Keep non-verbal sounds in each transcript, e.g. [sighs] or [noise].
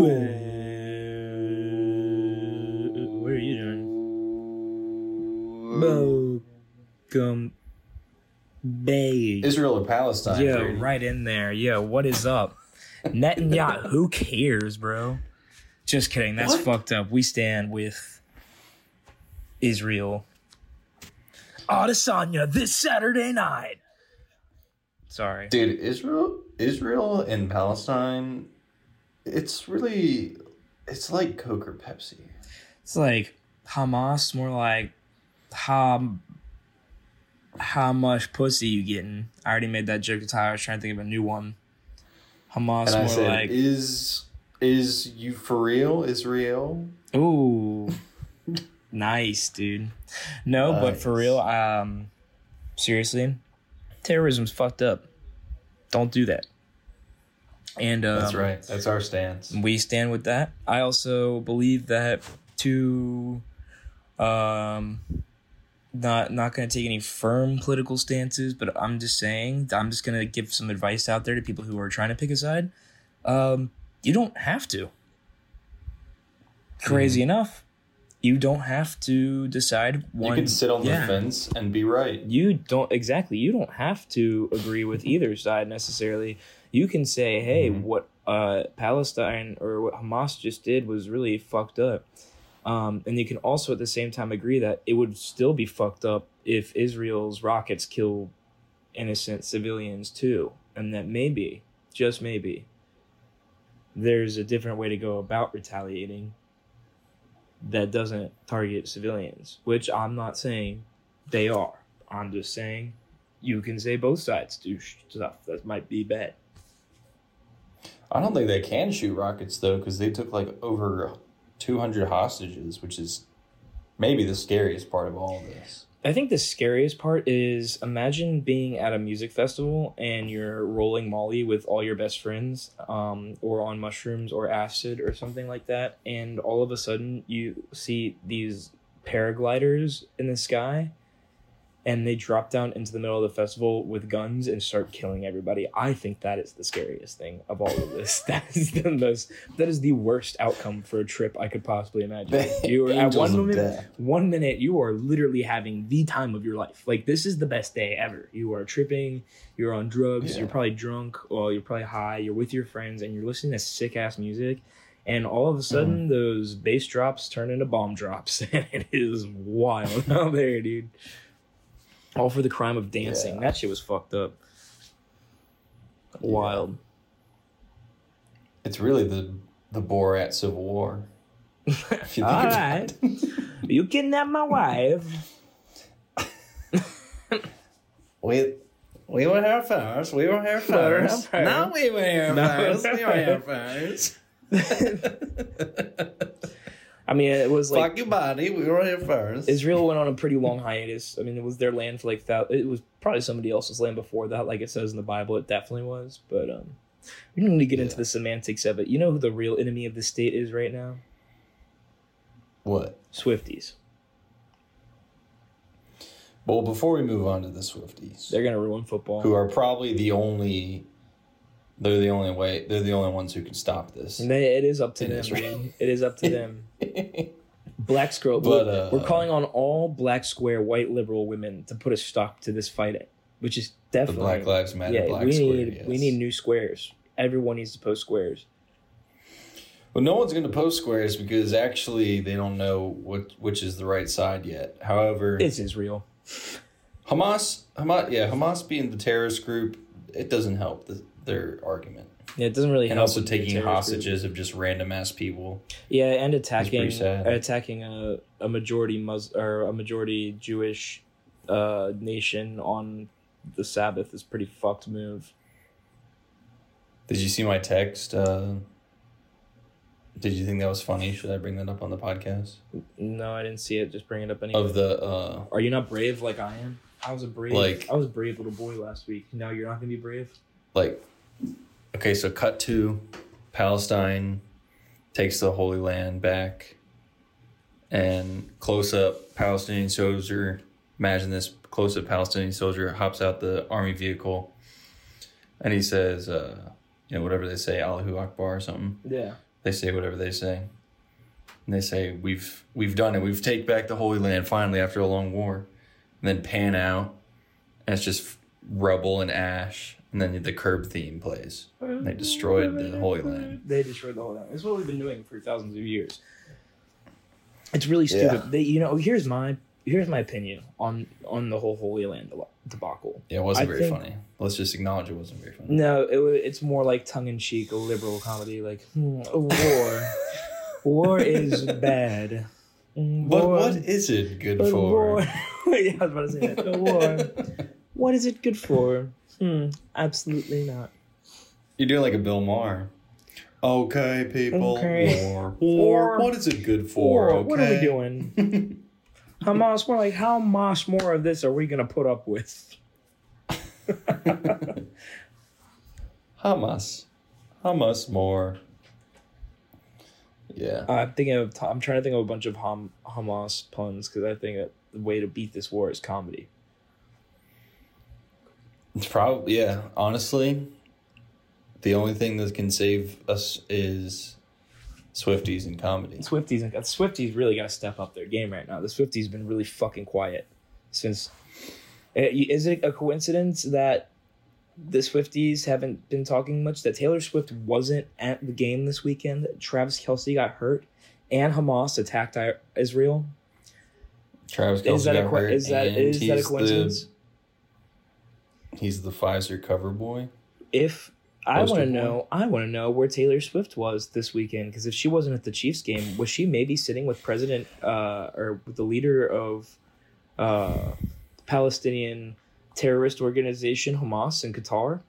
What are you doing? Welcome, Bay. Israel or Palestine? Yo, Brady? right in there. Yeah, what is up? Netanyahu, [laughs] who cares, bro? Just kidding. That's What? fucked up. We stand with Israel. Adesanya this Saturday night. Sorry. Dude, Israel, Israel and Palestine, it's really, it's like Coke or Pepsi. It's like Hamas, more like how how much pussy you getting. I already made that joke Tyler. I was trying to think of a new one. Hamas, And I more said, like is is you for real, Israel? Ooh. [laughs] nice, dude. No, but for real, um seriously, terrorism's fucked up. Don't do that. And um, That's right. That's our stance. we stand with that. I also believe that to um not not going to take any firm political stances, but I'm just saying, I'm just going to give some advice out there to people who are trying to pick a side. Um you don't have to. Crazy enough, you don't have to decide one. You can sit on yeah. the fence and be right. You don't exactly. You don't have to agree with either side necessarily. You can say, "Hey, Mhm. what uh, Palestine or what Hamas just did was really fucked up," um, and you can also at the same time agree that it would still be fucked up if Israel's rockets kill innocent civilians too, and that maybe, just maybe, there's a different way to go about retaliating that doesn't target civilians, which I'm not saying they are. I'm just saying you can say both sides do stuff that might be bad. I don't think they can shoot rockets though, because they took like over two hundred hostages, which is maybe the scariest part of all of this. I think the scariest part is imagine being at a music festival and you're rolling Molly with all your best friends, um, or on mushrooms or acid or something like that, and all of a sudden you see these paragliders in the sky and they drop down into the middle of the festival with guns and start killing everybody. I think that is the scariest thing of all of this. [laughs] that is the most that is the worst outcome for a trip I could possibly imagine. You are at one death. one minute you are literally having the time of your life. Like this is the best day ever. You are tripping, you're on drugs, Yeah. you're probably drunk, or you're probably high, you're with your friends and you're listening to sick ass music. And all of a sudden those bass drops turn into bomb drops. [laughs] And it is wild out there, dude. All for the crime of dancing. Yeah. That shit was fucked up. Wild. It's really the the Borat Civil War. [laughs] If you think All about You kidnapped my wife. [laughs] We we were here first. We were here first. No, we were here No. first. We were here first. [laughs] I mean, it was like Fuck your body. We were here first. Israel went on a pretty long hiatus. I mean, it was their land for like that. it was probably somebody else's land before that, like it says in the Bible. It definitely was, but um, we don't need to get into the semantics of it. You know who the real enemy of the state is right now? what? Swifties. Well, before we move on to the Swifties, They're gonna ruin football. who are probably the only, they're the only way. They're the only ones who can stop this. And they, it is up to them. It is up to [laughs] them. Black square. But, we're, uh, we're calling on all black square white liberal women to put a stop to this fight, which is the definitely Black Lives Matter yeah. Black we Square. need yes. we need new squares. Everyone needs to post squares. Well, no one's going to post squares because actually they don't know what which is the right side yet. However, It's Israel. Hamas, Hamas, yeah, Hamas being the terrorist group, it doesn't help the, their argument. Yeah, it doesn't really And help also taking terrorist group. hostages of just random ass people. Yeah, and attacking attacking a, a majority Mus or a majority Jewish uh, nation on the Sabbath is pretty fucked move. Did you see my text? Uh, did you think that was funny? Should I bring that up on the podcast? No, I didn't see it. Just bring it up anyway. Of the uh, Are you not brave like I am? I was a brave. Like- I was a brave little boy last week. Now you're not gonna be brave. like, okay, so cut to Palestine takes the Holy Land back, and close up Palestinian soldier. Imagine this close up Palestinian soldier hops out the army vehicle, and he says, uh, you know, whatever they say, Allahu Akbar or something. Yeah. they say whatever they say. And they say we've we've done it. We've taken back the Holy Land finally after a long war. And then pan out, and it's just rubble and ash. And then the curb theme plays. And they destroyed the Holy Land. They destroyed the Holy Land. It's what we've been doing for thousands of years. It's really stupid. Yeah. They, you know, here's my here's my opinion on on the whole Holy Land debacle. Yeah, it wasn't I very think- funny. Let's just acknowledge it wasn't very funny. No, it, wa- it's more like tongue in cheek, a liberal comedy. Like hmm, a war, [laughs] war is bad. Mm, But what is it good for? war- [laughs] yeah, I was about to say that. A war. [laughs] What is it good for? Hmm, absolutely not. You're doing like a Bill Maher. Okay, people. Okay. War. [laughs] War. What is it good for? Okay. What are we [laughs] doing? Hamas, we're like, how much more of this are we gonna put up with? [laughs] Hamas. Hamas more. Yeah. I'm thinking of. I'm trying to think of a bunch of Ham, Hamas puns because I think that the way to beat this war is comedy. It's probably yeah. Honestly, the only thing that can save us is Swifties and comedy. Swifties and Swifties really got to step up their game right now. The Swifties been really fucking quiet since. Uh, Is it a coincidence that the Swifties haven't been talking much? That Taylor Swift wasn't at the game this weekend. Travis Kelce got hurt, and Hamas attacked Israel. Travis Is that got co- hurt, is that is that a coincidence? He's the Pfizer cover boy. if I want to know, I want to know where Taylor Swift was this weekend because if she wasn't at the Chiefs game, was she maybe sitting with President uh, or with the leader of uh, Palestinian terrorist organization Hamas in Qatar?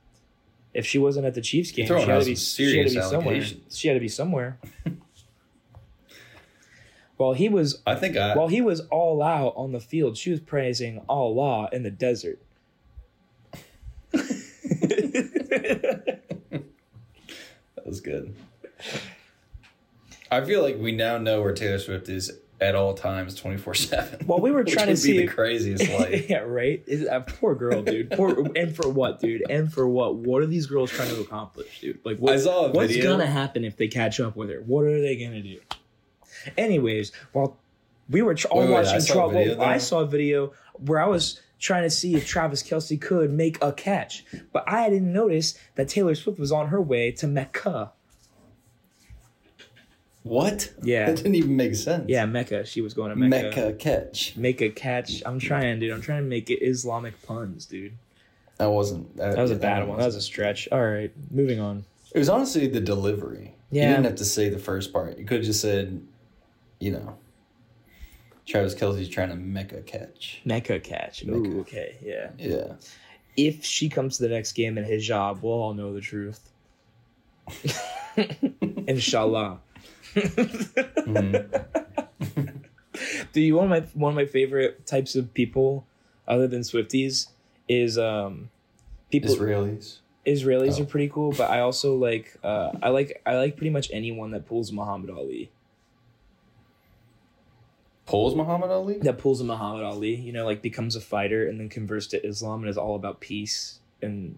If she wasn't at the Chiefs game, she had to be, she had to be somewhere. She had to be somewhere. while he was I think I. while he was all out on the field, she was praising Allah in the desert. [laughs] That was good. I feel like we now know where Taylor Swift is at all times, twenty four seven. Well, we were [laughs] trying to see the craziest [laughs] life. yeah, right. Is uh, poor girl, dude. Poor and for what, dude? And for what? What are these girls trying to accomplish, dude? Like, what, I saw what's video. gonna happen if they catch up with her? What are they gonna do? Anyways, while we were tr- all Wait, wait, I watching, saw Tra- a video, well, I saw a video where I was trying to see if Travis Kelce could make a catch, but I didn't notice that Taylor Swift was on her way to Mecca. What? Yeah. that didn't even make sense. Yeah, Mecca. She was going to Mecca. Mecca catch. Make a catch. I'm trying, dude. I'm trying to make it Islamic puns, dude. That wasn't. That was a bad one. That was a stretch. All right, moving on. It was honestly the delivery. Yeah. You didn't have to say the first part. You could have just said, you know, Travis Kelce's trying to Mecca catch. Mecca catch. Mecca. Ooh, okay, yeah. Yeah. If she comes to the next game in his job, we'll all know the truth. [laughs] Inshallah. Mhm. [laughs] Do you one of my one of my favorite types of people, other than Swifties, is um people Israelis. Israelis Oh. are pretty cool, but I also like uh I like I like pretty much anyone that pulls Muhammad Ali. Pulls Muhammad Ali? That pulls a Muhammad Ali, you know, like becomes a fighter and then converts to Islam and is all about peace and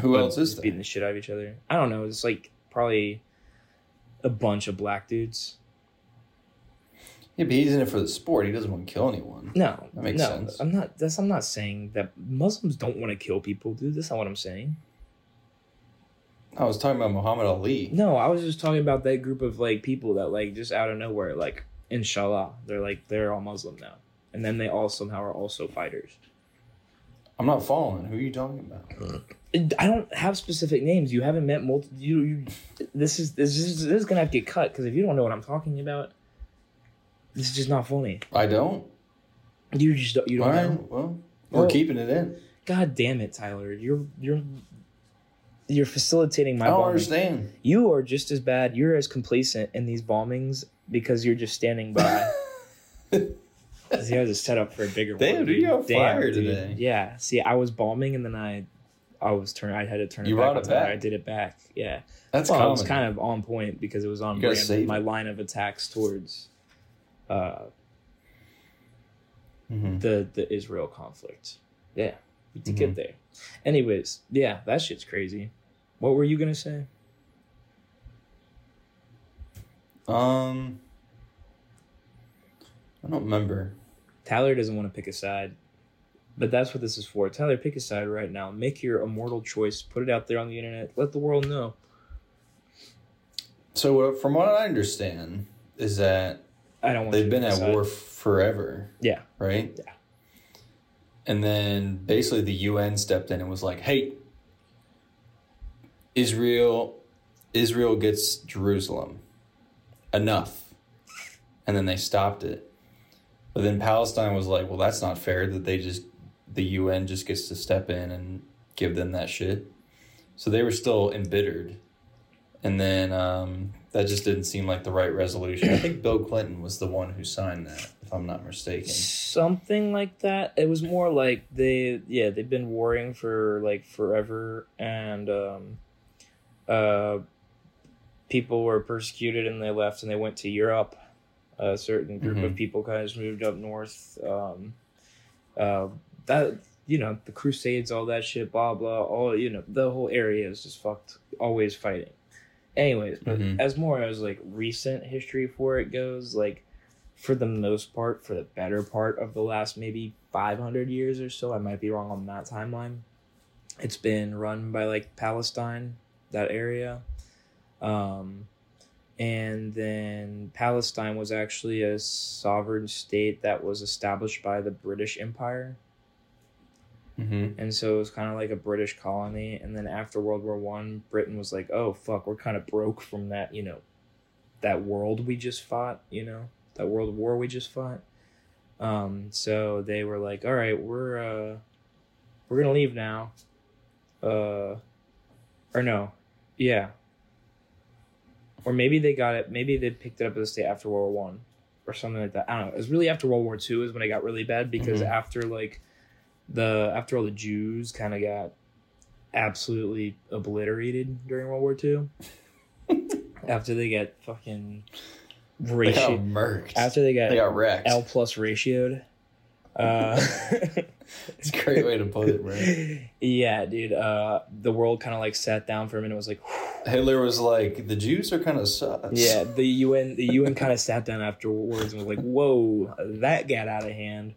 Who else is beating the shit out of each other. I don't know. It's like probably a bunch of black dudes. Yeah, but he's in it for the sport. He doesn't want to kill anyone. No, That makes no, sense. I'm not. That's I'm not saying that Muslims don't want to kill people, dude. That's not what I'm saying. I was talking about Muhammad Ali. No, I was just talking about that group of like people that like just out of nowhere, like inshallah, they're like they're all Muslim now, and then they all somehow are also fighters. I'm not following. Who are you talking about? Uh, I don't have specific names. You haven't met multi. You, you this is this is this is gonna have to get cut because if you don't know what I'm talking about, this is just not funny. I don't. You just don't, you don't All right. know. Well, we're Well- keeping it in. God damn it, Tyler! You're you're you're facilitating my I don't bombing. understand. You are just as bad. You're as complacent in these bombings because you're just standing by. Because [laughs] he has a setup for a bigger Damn, one. dude, you're on fire today. Yeah. See, I was bombing and then I, I was turn. I had to turn You it back. brought it back. I did it back. Yeah. That's well, common. was kind of on point because it was on brand my line of attacks towards, uh, Mhm. the the Israel conflict. Yeah, to Mm-hmm. get there. Anyways, yeah, that shit's crazy. What were you gonna say? Um, I don't remember. Tyler doesn't want to pick a side, but that's what this is for. Tyler, pick a side right now. Make your immortal choice. Put it out there on the internet. Let the world know. So, what- from what I understand, is that I don't want they've been at war forever, Yeah. right? Yeah. And then basically the UN stepped in and was like, "Hey, Israel, Israel gets Jerusalem, enough," and then they stopped it. But then Palestine was like, "Well, that's not fair that they just the UN just gets to step in and give them that shit." So they were still embittered, and then um, that just didn't seem like the right resolution. I think Bill Clinton was the one who signed that, if I'm not mistaken. Something like that. It was more like they, yeah, they've been warring for like forever, and um, uh, people were persecuted and they left and they went to Europe. A certain group of Mhm. people kind of just moved up north. Um, uh, that you know the Crusades, all that shit, blah blah, all you know the whole area is just fucked. Always fighting. Anyways, but Mhm. as more as like recent history for it goes, like for the most part, for the better part of the last maybe 500 years or so, I might be wrong on that timeline. It's been run by like Palestine, that area. Um, and then Palestine was actually a sovereign state that was established by the British Empire. Mm-hmm. And so it was kind of like a British colony. And then after World War One, Britain was like, "Oh fuck, we're kind of broke from that, you know, that world we just fought, you know, that world war we just fought." Um, so they were like, "All right, we're uh, we're gonna leave now." Uh, or no, yeah, or maybe they got it. Maybe they picked it up as a state after World War One, or something like that. I don't know. It was really after World War Two is when it got really bad because Mhm. after like the after all the Jews kind of got absolutely obliterated during World War Two. [laughs] after they get fucking They got ratio, murked. after they got, they got wrecked. L plus ratioed. Uh, [laughs] It's a great way to put it, man. yeah, dude. Uh, the world kind of like sat down for a minute. and Was like, [sighs] Hitler was like, the Jews are kind of sus. yeah. The UN, the UN kind of sat down afterwards and was like, whoa, that got out of hand.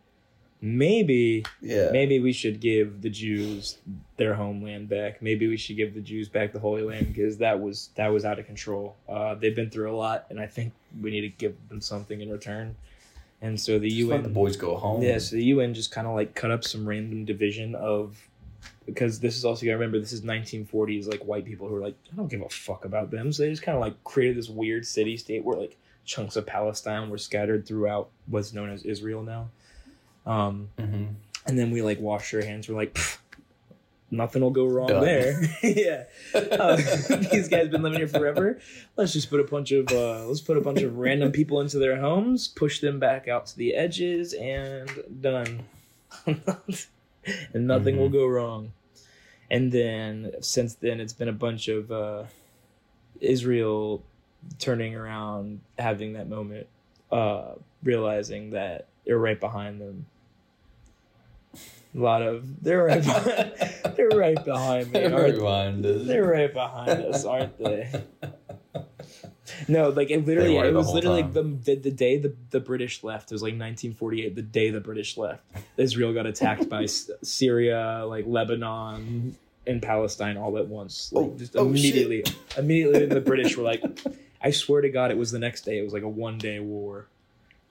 Maybe Yeah. maybe we should give the Jews their homeland back. Maybe we should give the Jews back the Holy Land because that was that was out of control. Uh, they've been through a lot, and I think we need to give them something in return. And so the Just let the boys go home. yeah, so the UN just kind of like cut up some random division of because this is also you gotta remember this is 1940s like white people who are like I don't give a fuck about them, so they just kind of like created this weird city state where like chunks of Palestine were scattered throughout what's known as Israel now. Um, hmm and then we like washed our hands. We're like, "Pfft, nothing will go wrong Done. there. [laughs] [laughs] yeah, uh, [laughs] these guys been living here forever. Let's just put a bunch of uh, let's put a bunch of random people into their homes, push them back out to the edges, and done. and nothing will Mhm. go wrong. And then since then, it's been a bunch of uh, Israel turning around, having that moment, uh, realizing that they're right behind them. A lot of they're right [laughs] behind, they're right behind me. aren't they're right behind us, aren't they? No, like it literally, it was literally the, the the day the, the British left. It was like 1948. The day the British left, Israel got attacked by Syria, like Lebanon, and Palestine all at once. Like Oh, just oh, immediately, immediately the British were like, I swear to God, it was the next day. It was like a one day war.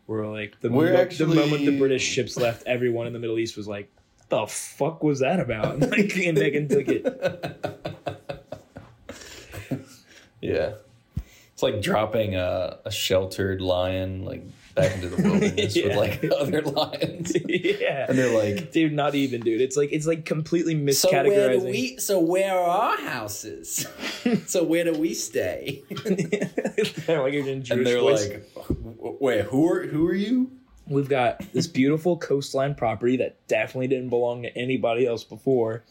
Where like the, mo- actually- the moment the British ships left, everyone in the Middle East was like, "The fuck was that about?" [laughs] Like came back and took it. [laughs] yeah. It's like dropping a, a sheltered lion like back into the wilderness [laughs] Yeah. with like other lions. yeah, And they're like, dude, not even, dude. It's like it's like completely so where miscategorizing. we so where are our houses? so where do we stay? They're like and they're voice. like, "W- wait, who are who are you? We've got this beautiful coastline property that definitely didn't belong to anybody else before.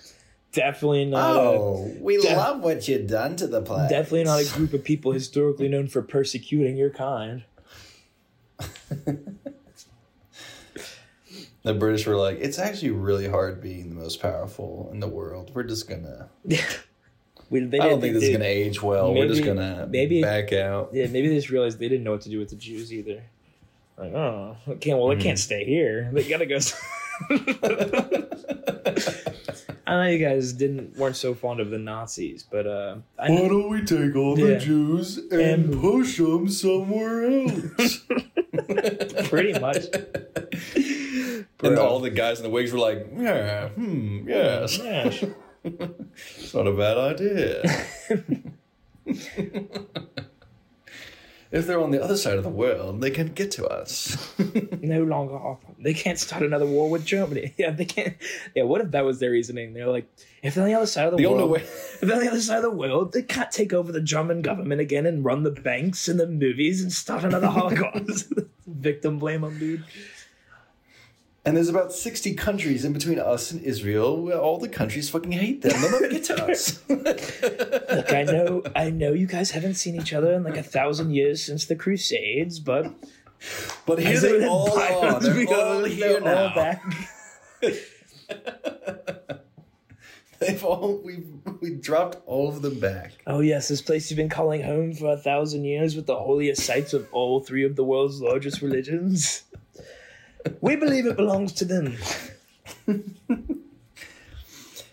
Definitely not. oh, we def- love what you've done to the a, place. definitely not a group of people historically known for persecuting your kind. [laughs] The British were like, it's actually really hard being the most powerful in the world. We're just gonna [laughs] We, I don't think this is gonna age well. We're just gonna maybe- back out. Yeah, maybe they just realized they didn't know what to do with the Jews either. Like, oh, it can't. Well, they Hmm. can't stay here. They gotta go. [laughs] I know you guys didn't weren't so fond of the Nazis, but uh, I Why don't we take all Yeah. the Jews and, And- push them somewhere else? [laughs] pretty much. and all the guys in the wigs were like, "Yeah, hmm, yes, Yeah. [laughs] it's not a bad idea." If they're on the other side of the world, they can't get to us. [laughs] no longer offer. They can't start another war with Germany. [laughs] Yeah, they can't. Yeah, what if that was their reasoning? They're like, if they're on the other side of the, the world, way. [laughs] if they're on the other side of the world, they can't take over the German government again and run the banks and the movies and start another Holocaust. Victim blame them, dude. And there's about 60 countries in between us and Israel where all the countries fucking hate them. They'll never get to us. [laughs] Look, I know, I know, you guys haven't seen each other in like a thousand years since the Crusades, but But here they all are. They're all here all now. back. [laughs] They've all we we dropped all of them back. Oh yes, this place you've been calling home for a thousand years with the holiest sites of all three of the world's largest religions. [laughs] We believe it belongs to them.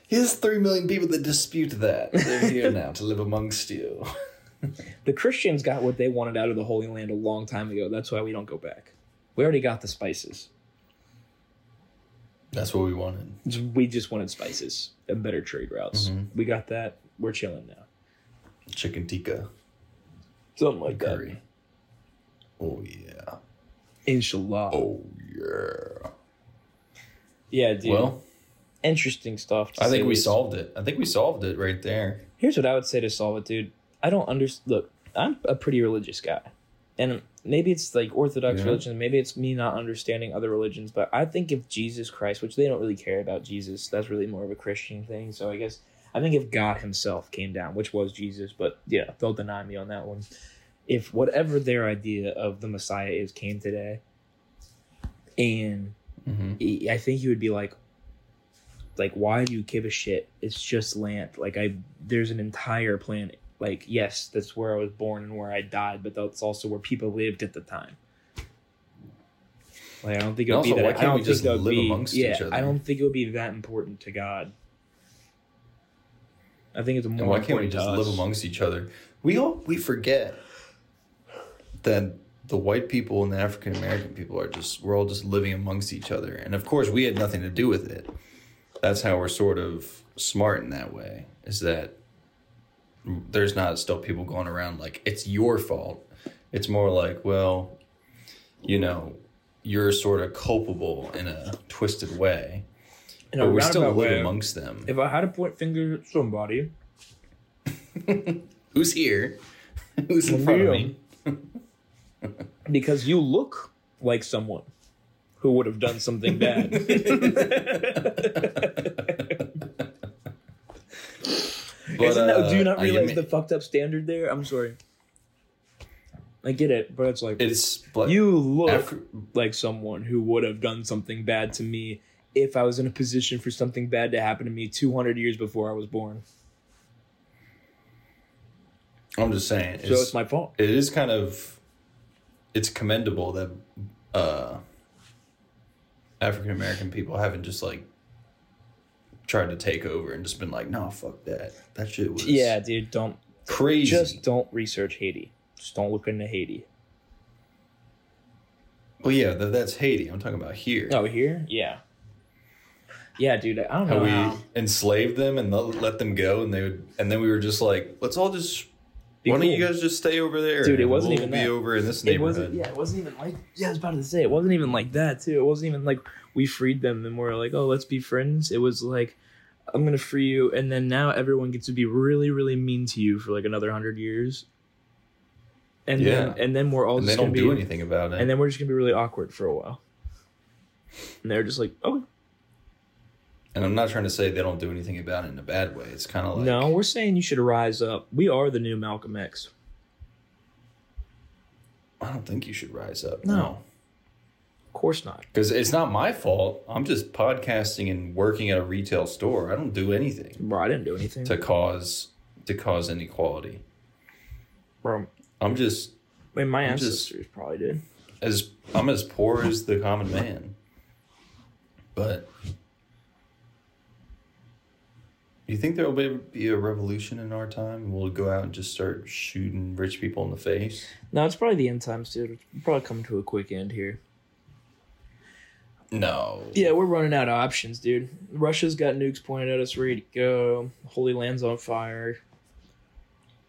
Here's three million people that dispute that. They're here [laughs] now to live amongst you. The Christians got what they wanted out of the Holy Land a long time ago. That's why we don't go back. We already got the spices. That's what we wanted. We just wanted spices and better trade routes. Mm-hmm. We got that. We're chilling now. Chicken tikka Something like that. curry. Oh yeah. Inshallah. Oh yeah. Yeah, dude. Well, interesting stuff. to I think we least. solved it. I think we solved it right there. Here's what I would say to solve it, dude. I don't understand. Look, I'm a pretty religious guy, and maybe it's like Orthodox Yeah. religion. Maybe it's me not understanding other religions. But I think if Jesus Christ, which they don't really care about Jesus, that's really more of a Christian thing. So I guess I think if God Himself came down, which was Jesus, but yeah, they'll deny me on that one. If whatever their idea of the Messiah is came today, and Mm-hmm. I think he would be like, like, why do you give a shit? It's just land. Like I, there's an entire planet. Like yes, that's where I was born and where I died, but that's also where people lived at the time. Like I don't think it would Also, be that. why can't don't we just live be, amongst yeah, each other? I don't think it would be that important to God. I think it's more And why can't we just live amongst each other? We all we forget that the white people and the African American people are just we're all just living amongst each other. And of course we had nothing to do with it. That's how we're sort of smart in that way. Is that there's not still people going around like it's your fault. It's more like, well, you know, you're sort of culpable in a twisted way. In But we still live way, amongst them. If I had to point finger at somebody, [laughs] Who's here? [laughs] Who's in front of me. [laughs] because you look like someone who would have done something bad. But, [laughs] Isn't that, do you uh, not I realize the fucked up standard there? I'm sorry. I get it, but it's like It's you look Afri- like someone who would have done something bad to me if I was in a position for something bad to happen to me 200 years before I was born. I'm just saying. It's, So it's my fault. it is kind of it's commendable that uh, African American people haven't just like tried to take over and just been like, no, fuck that. That shit was Yeah, dude, don't crazy. just don't research Haiti. Just don't look into Haiti. well, yeah, that, that's Haiti. I'm talking about here. Oh, here? Yeah. Yeah, dude, I don't How know we how. enslaved them and let, let them go, and they would, and then we were just like, let's all just. Why don't you guys just stay over there? Dude, it wasn't we'll even be that. over in this It neighborhood. wasn't. Yeah, it wasn't even like. Yeah, I was about to say it wasn't even like that too. It wasn't even like we freed them and we're like, oh, let's be friends. It was like, I'm gonna free you, and then now everyone gets to be really, really mean to you for like another hundred years. And then Yeah. and then we're all and they just don't gonna do be, anything about it. and then we're just gonna be really awkward for a while. And they're just like, oh And I'm not trying to say they don't do anything about it in a bad way. It's kind of like no, we're saying you should rise up. We are the new Malcolm X. I don't think you should rise up. No. Of course not. because it's not my fault. I'm just podcasting and working at a retail store. I don't do anything Bro, I didn't do anything. to cause to cause inequality. Bro, I'm just I mean, my I'm just- ancestors probably did. as I'm as poor as the common man. But you think there will be, be a revolution in our time? We'll go out and just start shooting rich people in the face. No, it's probably the end times, dude. It's probably coming to a quick end here. No. Yeah, we're running out of options, dude. Russia's got nukes pointed at us, ready to go. Holy Land's on fire.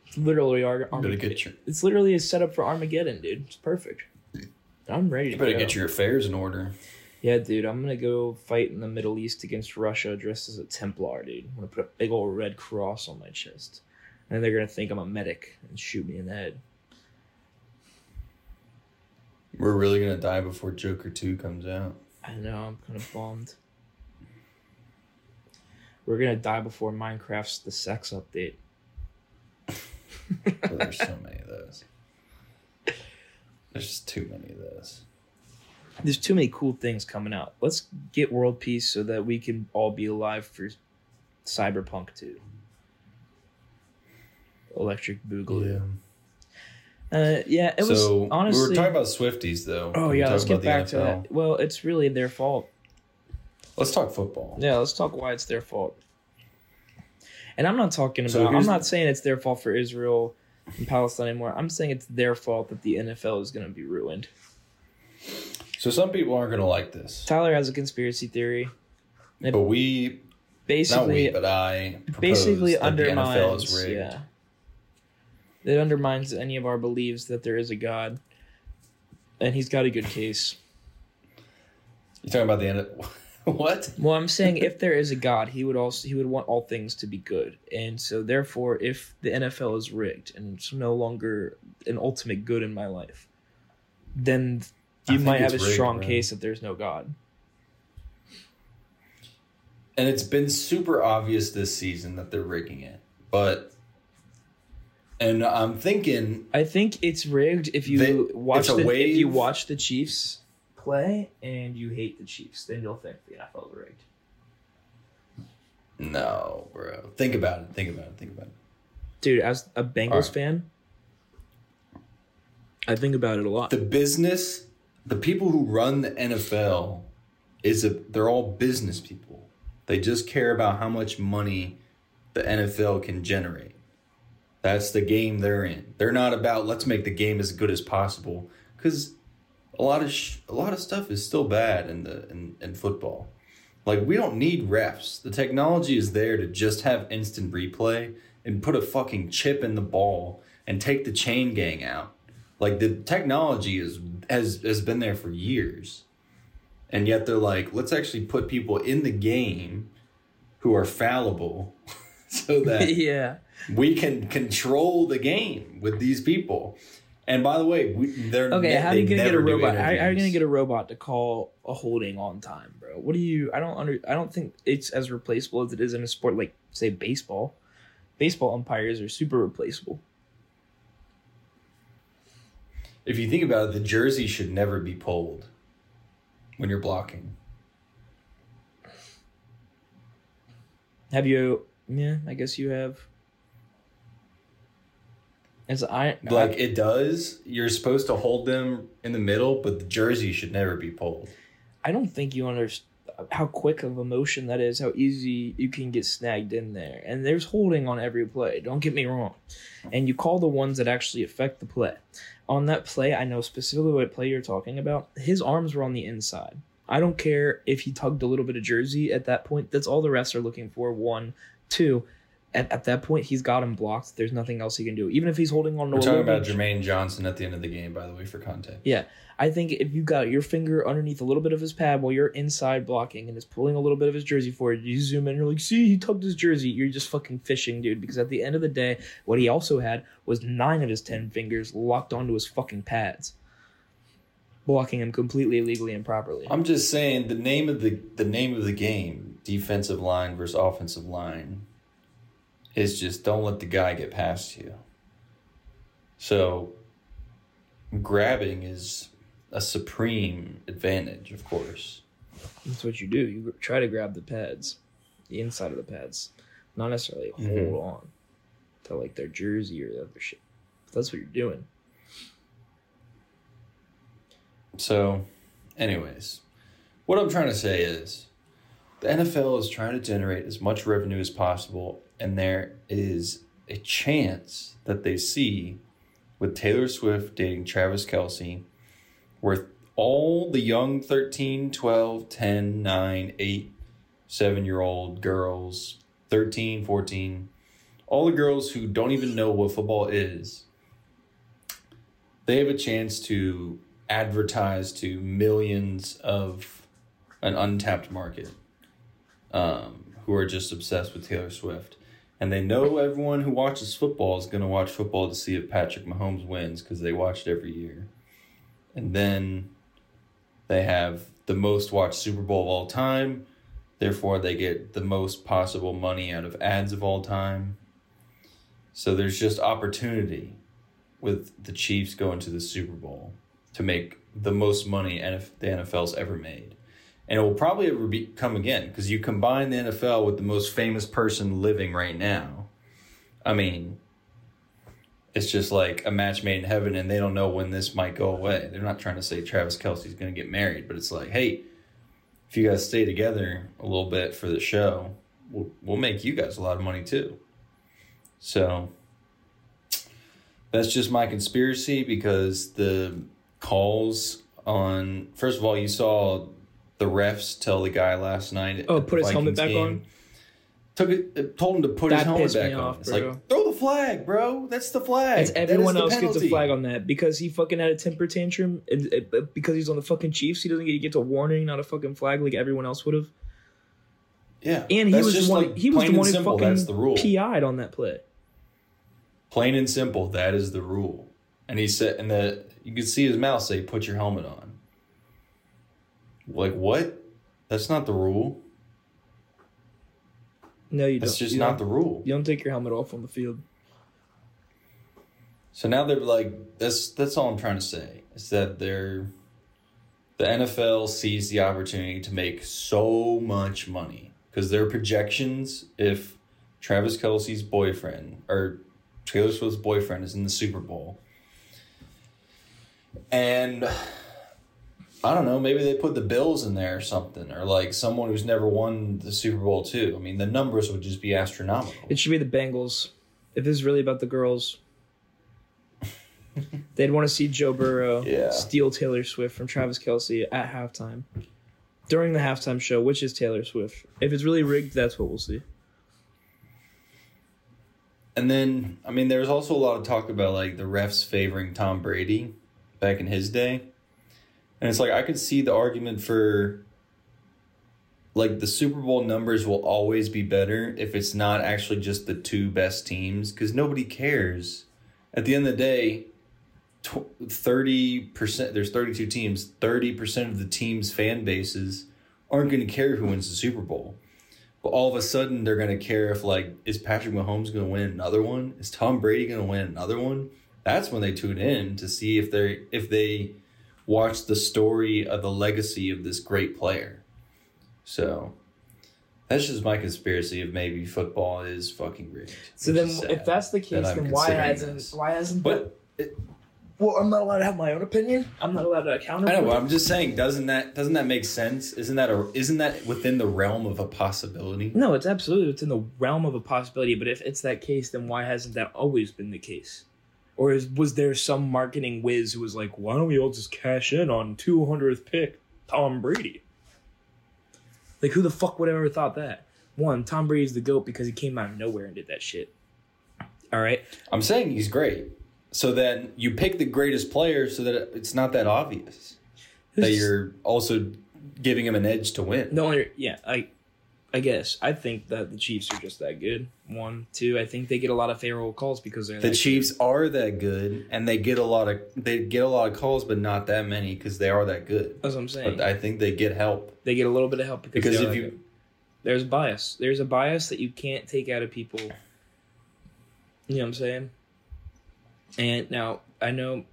It's literally better Armageddon. your It's literally a setup for Armageddon, dude. It's perfect. I'm ready to you better go. get your affairs in order. Yeah, dude, I'm gonna go fight in the Middle East against Russia dressed as a Templar, dude. I'm gonna put a big old red cross on my chest. And they're gonna think I'm a medic and shoot me in the head. We're really gonna die before Joker Two comes out. I know, I'm kind of bummed. We're gonna die before Minecraft's the sex update. But there's so many of those. There's just too many of those. There's too many cool things coming out. Let's get world peace so that we can all be alive for Cyberpunk 2. Electric Boogaloo. Uh, yeah, it was so honestly. we were talking about Swifties though. oh yeah, let's get back to that. Well, it's really their fault. Let's talk football. Yeah, let's talk why it's their fault. And I'm not talking So about. I'm not saying it's their fault for Israel and Palestine anymore. I'm saying it's their fault that the NFL is going to be ruined. So some people aren't gonna like this, Tyler has a conspiracy theory. but we not Basically, we, but I basically that the NFL undermines. is rigged. Yeah, it undermines any of our beliefs that there is a God, and he's got a good case. You talking about the end? [laughs] what? Well, I'm saying [laughs] if there is a God, he would also he would want all things to be good, and so therefore, if the NFL is rigged and it's no longer an ultimate good in my life, then you think might have a rigged, strong bro. case that there's no God. And it's been super obvious this season that they're rigging it, but and I'm thinking I think it's rigged if you They- watch it's a the if you watch the Chiefs play and you hate the Chiefs, then you'll think the NFL is rigged. no, bro. Think about it. Think about it. Think about it. Dude, as a Bengals Alright. fan, I think about it a lot. The business, the people who run the NFL, is a they're all business people. They just care about how much money the NFL can generate. That's the game they're in. They're not about let's make the game as good as possible because a lot of sh- a lot of stuff is still bad in the in, in football. Like we don't need refs. The technology is there to just have instant replay and put a fucking chip in the ball and take the chain gang out. Like the technology is has has been there for years. And yet they're like, let's actually put people in the game who are fallible [laughs] so that [laughs] yeah. we can control the game with these people. And by the way, we, they're Okay, ne- how are you gonna get a robot? How, how are you gonna get a robot to call a holding on time, bro? What do you? I don't under. I don't think it's as replaceable as it is in a sport like say baseball. Baseball umpires are super replaceable. If you think about it, the jersey should never be pulled when you're blocking. Have you? Yeah, I guess you have. It's I Like it does, you're supposed to hold them in the middle, but the jersey should never be pulled. I don't think you understand how quick of a motion that is, how easy you can get snagged in there. And there's holding on every play, don't get me wrong. And you call the ones that actually affect the play. On that play, I know specifically what play you're talking about. His arms were on the inside. I don't care if he tugged a little bit of jersey at that point. That's all the refs are looking for. One, two. At, at that point, he's got him blocked. There's nothing else he can do. Even if he's holding on to We're talking about bit- Jermaine Johnson at the end of the game, by the way, for context. yeah, I think if you got your finger underneath a little bit of his pad while you're inside blocking and is pulling a little bit of his jersey forward, you zoom in, you're like, see, he tugged his jersey. You're just fucking fishing, dude. Because at the end of the day, what he also had was nine of his ten fingers locked onto his fucking pads, blocking him completely illegally and properly. I'm just saying the name of the the name of the game, defensive line versus offensive line, is just don't let the guy get past you. So grabbing is a supreme advantage, of course. That's what you do. You try to grab the pads, the inside of the pads, not necessarily hold Mhm. on. to like their jersey or the other shit. That's what you're doing. So, anyways, what I'm trying to say is the NFL is trying to generate as much revenue as possible, and there is a chance that they see with Taylor Swift dating Travis Kelce, where all the young 13, 12, 10, 9, 8, 7 year old girls, 13, 14, all the girls who don't even know what football is, they have a chance to advertise to millions of an untapped market um, who are just obsessed with Taylor Swift. And they know everyone who watches football is going to watch football to see if Patrick Mahomes wins because they watched every year. And then they have the most watched Super Bowl of all time. Therefore, they get the most possible money out of ads of all time. So there's just opportunity with the Chiefs going to the Super Bowl to make the most money the NFL's ever made. And it will probably ever be, come again because you combine the NFL with the most famous person living right now. I mean, it's just like a match made in heaven, and they don't know when this might go away. They're not trying to say Travis Kelce's going to get married, but it's like, hey, if you guys stay together a little bit for the show, we'll, we'll make you guys a lot of money too. So that's just my conspiracy because the calls on first of all, you saw the refs tell the guy last night. Oh, put his helmet back game, on. Took it, told him to put that his helmet back on. Off, it's like throw the flag, bro. That's the flag. It's everyone else gets a flag on that because he fucking had a temper tantrum and, because he's on the fucking Chiefs. He doesn't get, get a warning, not a fucking flag like everyone else would have. Yeah, and he was the one. Like he was the one who fucking that's the rule. PI'd on that play. Plain and simple, that is the rule. And he said, and the you could see his mouth say, "Put your helmet on." Like what? That's not the rule. No, you That's don't. That's just you not the rule. You don't take your helmet off on the field. So now they're like, that's that's all I'm trying to say is that they're the NFL sees the opportunity to make so much money because their projections, if Travis Kelce's boyfriend or Taylor Swift's boyfriend is in the Super Bowl, and I don't know, maybe they put the Bills in there or something, or like someone who's never won the Super Bowl too. I mean, the numbers would just be astronomical. It should be the Bengals. If this is really about the girls, [laughs] they'd want to see Joe Burrow yeah. steal Taylor Swift from Travis Kelce at halftime. During the halftime show, which is Taylor Swift. If it's really rigged, that's what we'll see. And then, I mean, there was also a lot of talk about like the refs favoring Tom Brady back in his day. And it's like I could see the argument for like the Super Bowl numbers will always be better if it's not actually just the two best teams because nobody cares. At the end of the day, 30%, there's 32 teams, 30% of the team's fan bases aren't going to care who wins the Super Bowl. But all of a sudden, they're going to care if, like, is Patrick Mahomes going to win another one? Is Tom Brady going to win another one? That's when they tune in to see if they if they watch the story of the legacy of this great player. So that's just my conspiracy of maybe football is fucking rigged. So then, if that's the case, that then why hasn't this. why hasn't but it, well, I'm not allowed to have my own opinion. I'm not allowed to counter. I know, I'm just saying, doesn't that doesn't that make sense? Isn't that a isn't that within the realm of a possibility? No, it's absolutely within the realm of a possibility. But if it's that case, then why hasn't that always been the case? Or is, was there some marketing whiz who was like, why don't we all just cash in on 200th pick Tom Brady? Like, who the fuck would have ever thought that? One, Tom Brady's the GOAT because he came out of nowhere and did that shit. All right? I'm saying he's great. So then you pick the greatest player so that it's not that obvious that you're also giving him an edge to win. No, yeah, I I guess I think that the Chiefs are just that good. One, two. I think they get a lot of favorable calls because they're the Chiefs good. are that good, and they get a lot of they get a lot of calls, but not that many because they are that good. That's what I'm saying. But I think they get help. They get a little bit of help because, because if you good. there's bias, there's a bias that you can't take out of people. You know what I'm saying? And now I know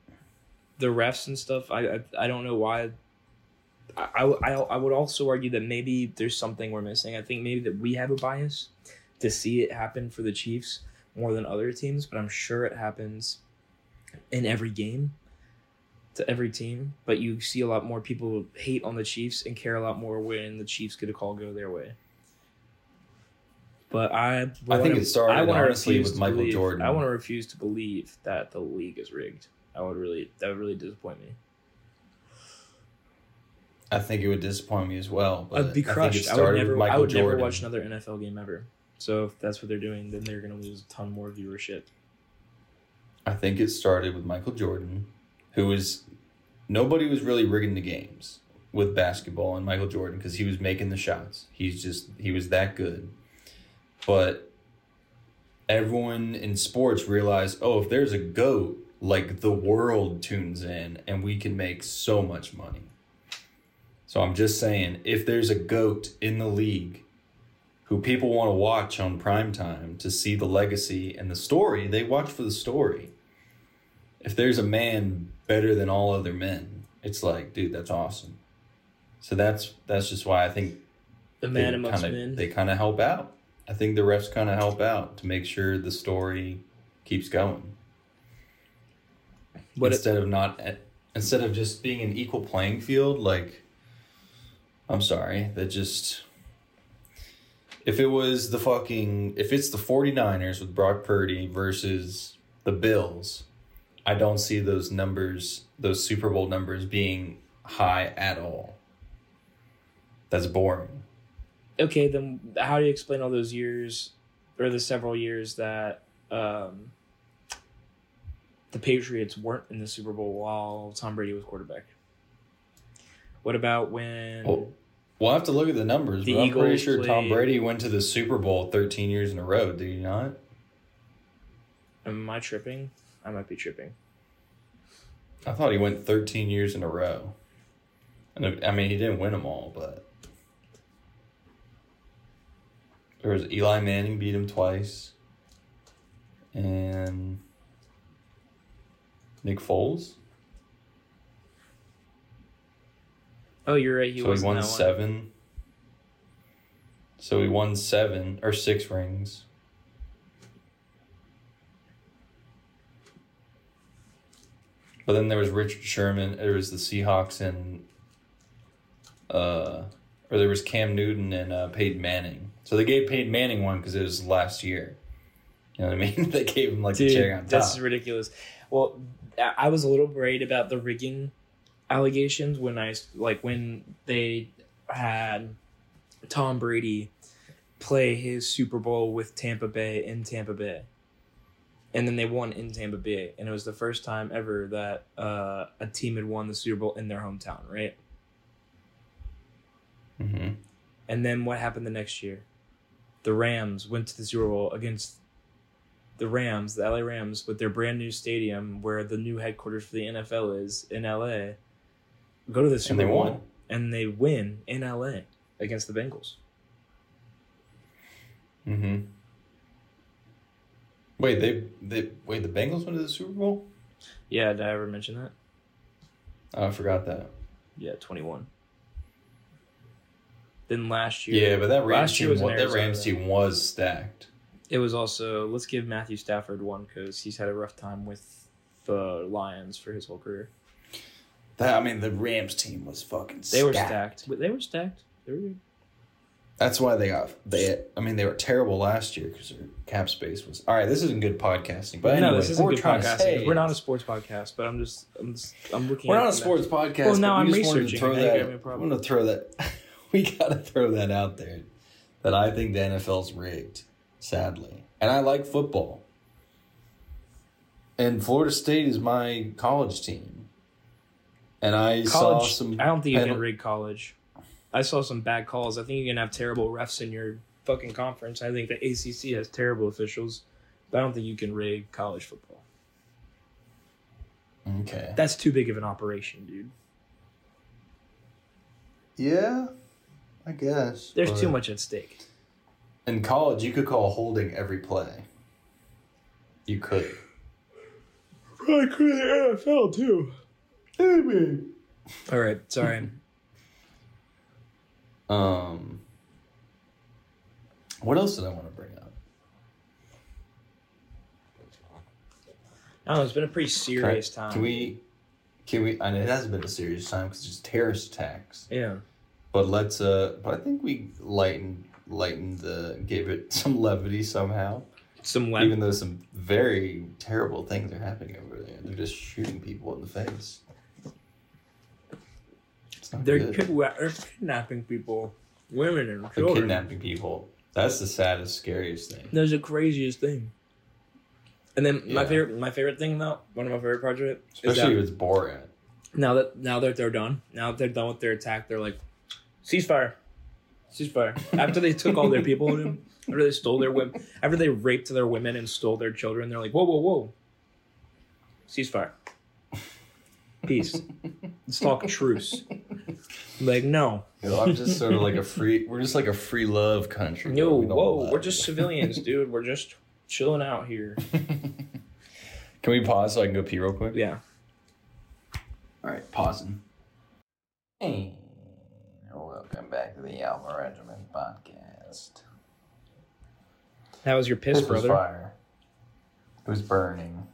the refs and stuff. I I, I don't know why I, I, I would also argue that maybe there's something we're missing. I think maybe that we have a bias to see it happen for the Chiefs more than other teams, but I'm sure it happens in every game to every team. But you see a lot more people hate on the Chiefs and care a lot more when the Chiefs get a call go their way. But I, I think wanna- it started, I honestly, with Michael believe- Jordan. I want to refuse to believe that the league is rigged. I would really, that would really disappoint me. I think it would disappoint me as well. But I'd be I crushed. I, would never. I would never watch another NFL game ever. So if that's what they're doing, then they're gonna lose a ton more viewership. I think it started with Michael Jordan, who was nobody was really rigging the games with basketball and Michael Jordan because he was making the shots. He's just he was that good. But everyone in sports realized, oh, if there's a goat, like the world tunes in and we can make so much money. So I'm just saying, if there's a goat in the league who people want to watch on prime time to see the legacy and the story, they watch for the story. If there's a man better than all other men, it's like, dude, that's awesome. So that's that's just why I think The man amongst kinda, men. they kind of help out. I think the refs kind of help out to make sure the story keeps going But it, instead of not eh, instead of just being an equal playing field. Like, I'm sorry, that just if it was the fucking if it's the 49ers with Brock Purdy versus the Bills, I don't see those numbers, those Super Bowl numbers being high at all. That's boring. okay, then how do you explain all those years, or the several years that um, the Patriots weren't in the Super Bowl while Tom Brady was quarterback? What about when? Well, We'll have to look at the numbers, The but I'm pretty Eagles sure Tom Brady went to the Super Bowl 13 years in a row. Did he not? Am I tripping? I might be tripping. I thought he went 13 years in a row. And I mean, he didn't win them all, but there was Eli Manning beat him twice, and Nick Foles. Oh, you're right. He so was he won that one. seven. So he won seven or six rings. But then there was Richard Sherman. There was the Seahawks and, uh, or there was Cam Newton and uh, Peyton Manning. So they gave Peyton Manning one because it was last year. You know what I mean? [laughs] they gave him like the cherry on Dude, top. that's ridiculous. Well, I I was a little worried about the rigging allegations when I like when they had Tom Brady play his Super Bowl with Tampa Bay in Tampa Bay, and then they won in Tampa Bay, and it was the first time ever that uh, a team had won the Super Bowl in their hometown, right? hmm And then what happened the next year? The Rams went to the Super Bowl against the Rams, the LA Rams, with their brand new stadium where the new headquarters for the NFL is in LA. Go to the Super they Bowl won. and they win in LA against the Bengals. Mm-hmm. Wait, they they wait. The Bengals went to the Super Bowl. Yeah, did I ever mention that? Oh, I forgot that. Yeah, twenty one. Then last year, Yeah, but that Rams last year team, was that Rams team was stacked. it was also let's give Matthew Stafford one because he's had a rough time with the Lions for his whole career. That I mean, the Rams team was fucking. They were stacked. But They were stacked. They were good. That's why they got they. I mean, they were terrible last year because their cap space was. All right, this isn't good podcasting, but anyway, no, this isn't we're good podcasting. We're not a sports podcast, but I'm just, I'm, just, I'm looking. We're not a sports podcast. Well, now I'm just wanted to researching. Throw that, got me a problem. I'm gonna throw that. [laughs] we gotta throw that out there. That I think the NFL's rigged, sadly, and I like football. And Florida State is my college team, and I saw some. I don't think you can rig college. I saw some bad calls. I think you can have terrible refs in your fucking conference. I think the ACC has terrible officials, but I don't think you can rig college football. Okay. That's too big of an operation, dude. Yeah, I guess. There's but- too much at stake. In college, you could call holding every play. You could. Probably could in the NFL too. All right, sorry. [laughs] Um. What else did I want to bring up? I don't know. It's been a pretty serious time. Can we? Can we? And it hasn't been a serious time because it's terrorist attacks. Yeah. But let's. Uh, but I think we lightened lightened the gave it [laughs] some levity somehow. Some lem- Even though some very terrible things are happening over there, they're just shooting people in the face. They're, good. kid- they're kidnapping people, women and children. They're kidnapping people. That's the saddest, scariest thing. That's the craziest thing. And then my favorite, my favorite thing though, one of my favorite projects, is Especially that if it's Borat. now that now that they're done, now that they're done with their attack, they're like, ceasefire, ceasefire. After they took all their people, after they stole their women, after they raped their women and stole their children, they're like, whoa, whoa, whoa, ceasefire, peace. Let's talk truce. Like no, know, I'm just sort of like a free. We're just like a free love country. no, We whoa, we're just civilians, [laughs] dude. We're just chilling out here. Can we pause so I can go pee real quick? Yeah. All right, pausing. Hey, welcome back to the Alpha Regiment podcast. That was your piss, This was brother. fire. It was burning.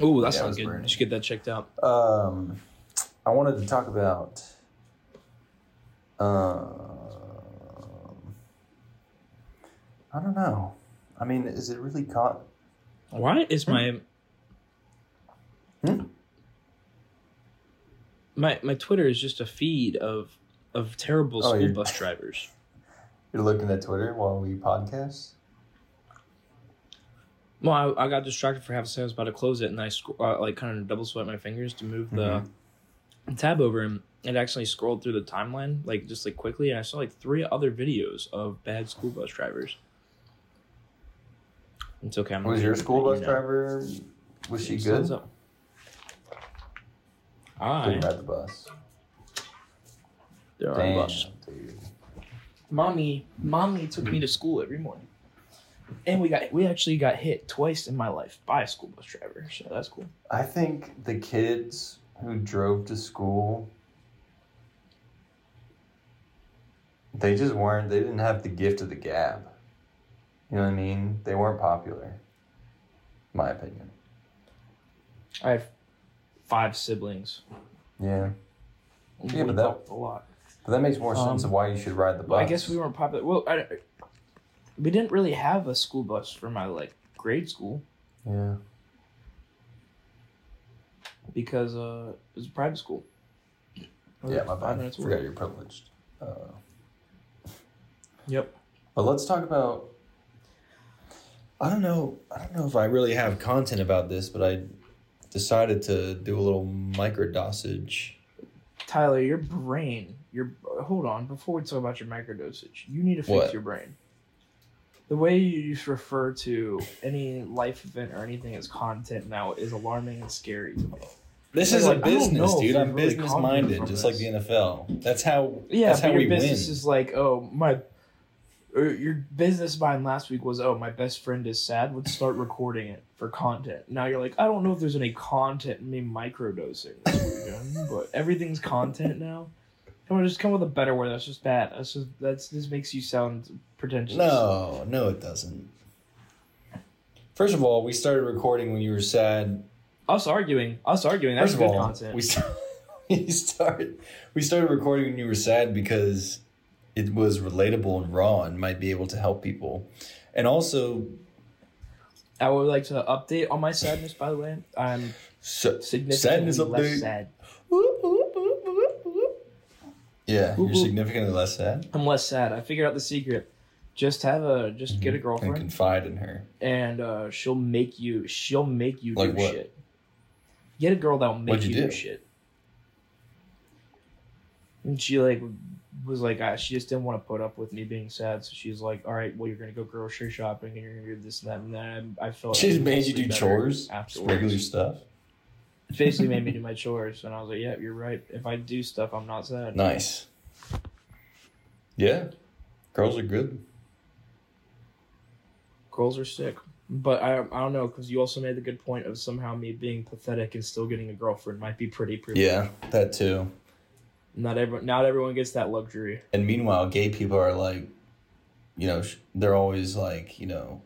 Ooh, that Yeah, sounds good. burning. You should get that checked out. Um, I wanted to talk about. Um, I don't know. I mean, is it really con? Why is my Hmm? my my Twitter is just a feed of of terrible Oh, school bus [laughs] drivers. You're looking at Twitter while we podcast. Well, I, I got distracted for half a second. I was about to close it, and I sc- uh, like kind of double swipe my fingers to move the tab over, and it actually scrolled through the timeline like just like quickly, and I saw like three other videos of bad school bus drivers. It's okay. I'm Was your school bus you know. driver? Was she good? up. I Didn't ride the bus. there are Damn, bus. dude. mommy mommy took me to school every morning and we got we actually got hit twice in my life by a school bus driver so that's cool I think the kids who drove to school, they just weren't. They didn't have the gift of the gab. You know what I mean? They weren't popular. My opinion. i have five siblings Yeah, Yeah, but that, a lot but that makes more sense Um, of why you should ride the bus. i guess we weren't popular well I, we didn't really have a school bus for my like grade school Yeah. because uh it was a private school Yeah, my bad. Forgot you're privileged. Uh, yep But let's talk about. I don't know. I don't know if I really have content about this, but I decided to do a little micro dosage. tyler your brain your hold on before we talk about your microdosage you need to fix What? your brain the way you refer to any life event or anything as content now is alarming and scary to me. This is a I don't business, dude. I'm really business minded, just this. like the NFL. That's how. Yeah, that's how we business win. is like, oh my, your business mind last week was, oh my best friend is sad. Let's start recording it for content. Now you're like, I don't know if there's any content in me microdosing this weekend, but everything's content now. On, just come with a better word. That's just bad. That's just that's this makes you sound pretentious. No, no, it doesn't. First of all, we started recording when you were sad. us arguing, us arguing. That's First of good all, content. we start, [laughs] we started we started recording when you were sad because it was relatable and raw and might be able to help people. And also, I would like to update on my sadness. By the way, I'm so, significantly sadness less update. sad. Yeah, Whoop, you're whoop. significantly less sad. I'm less sad. I figured out the secret. Just have a just get a And girlfriend, confide in her. and uh, she'll make you. She'll make you Like do what? shit. Get a girl that'll make What'd you, you do? do? shit. And she like was like, uh, she just didn't want to put up with me being sad, so she's like, "All right, well, you're gonna go grocery shopping, and you're gonna do this and that and that." I felt She made you do better chores, afterwards. regular stuff. Basically made me do my chores, and I was like, "Yeah, you're right. If I do stuff, I'm not sad." Nice. Yeah, girls are good. Girls are sick. But I, I don't know because you also made the good point of somehow me being pathetic and still getting a girlfriend might be pretty privileged. Yeah, that too. Not everyone not everyone gets that luxury. And meanwhile, gay people are like, you know, they're always like, you know,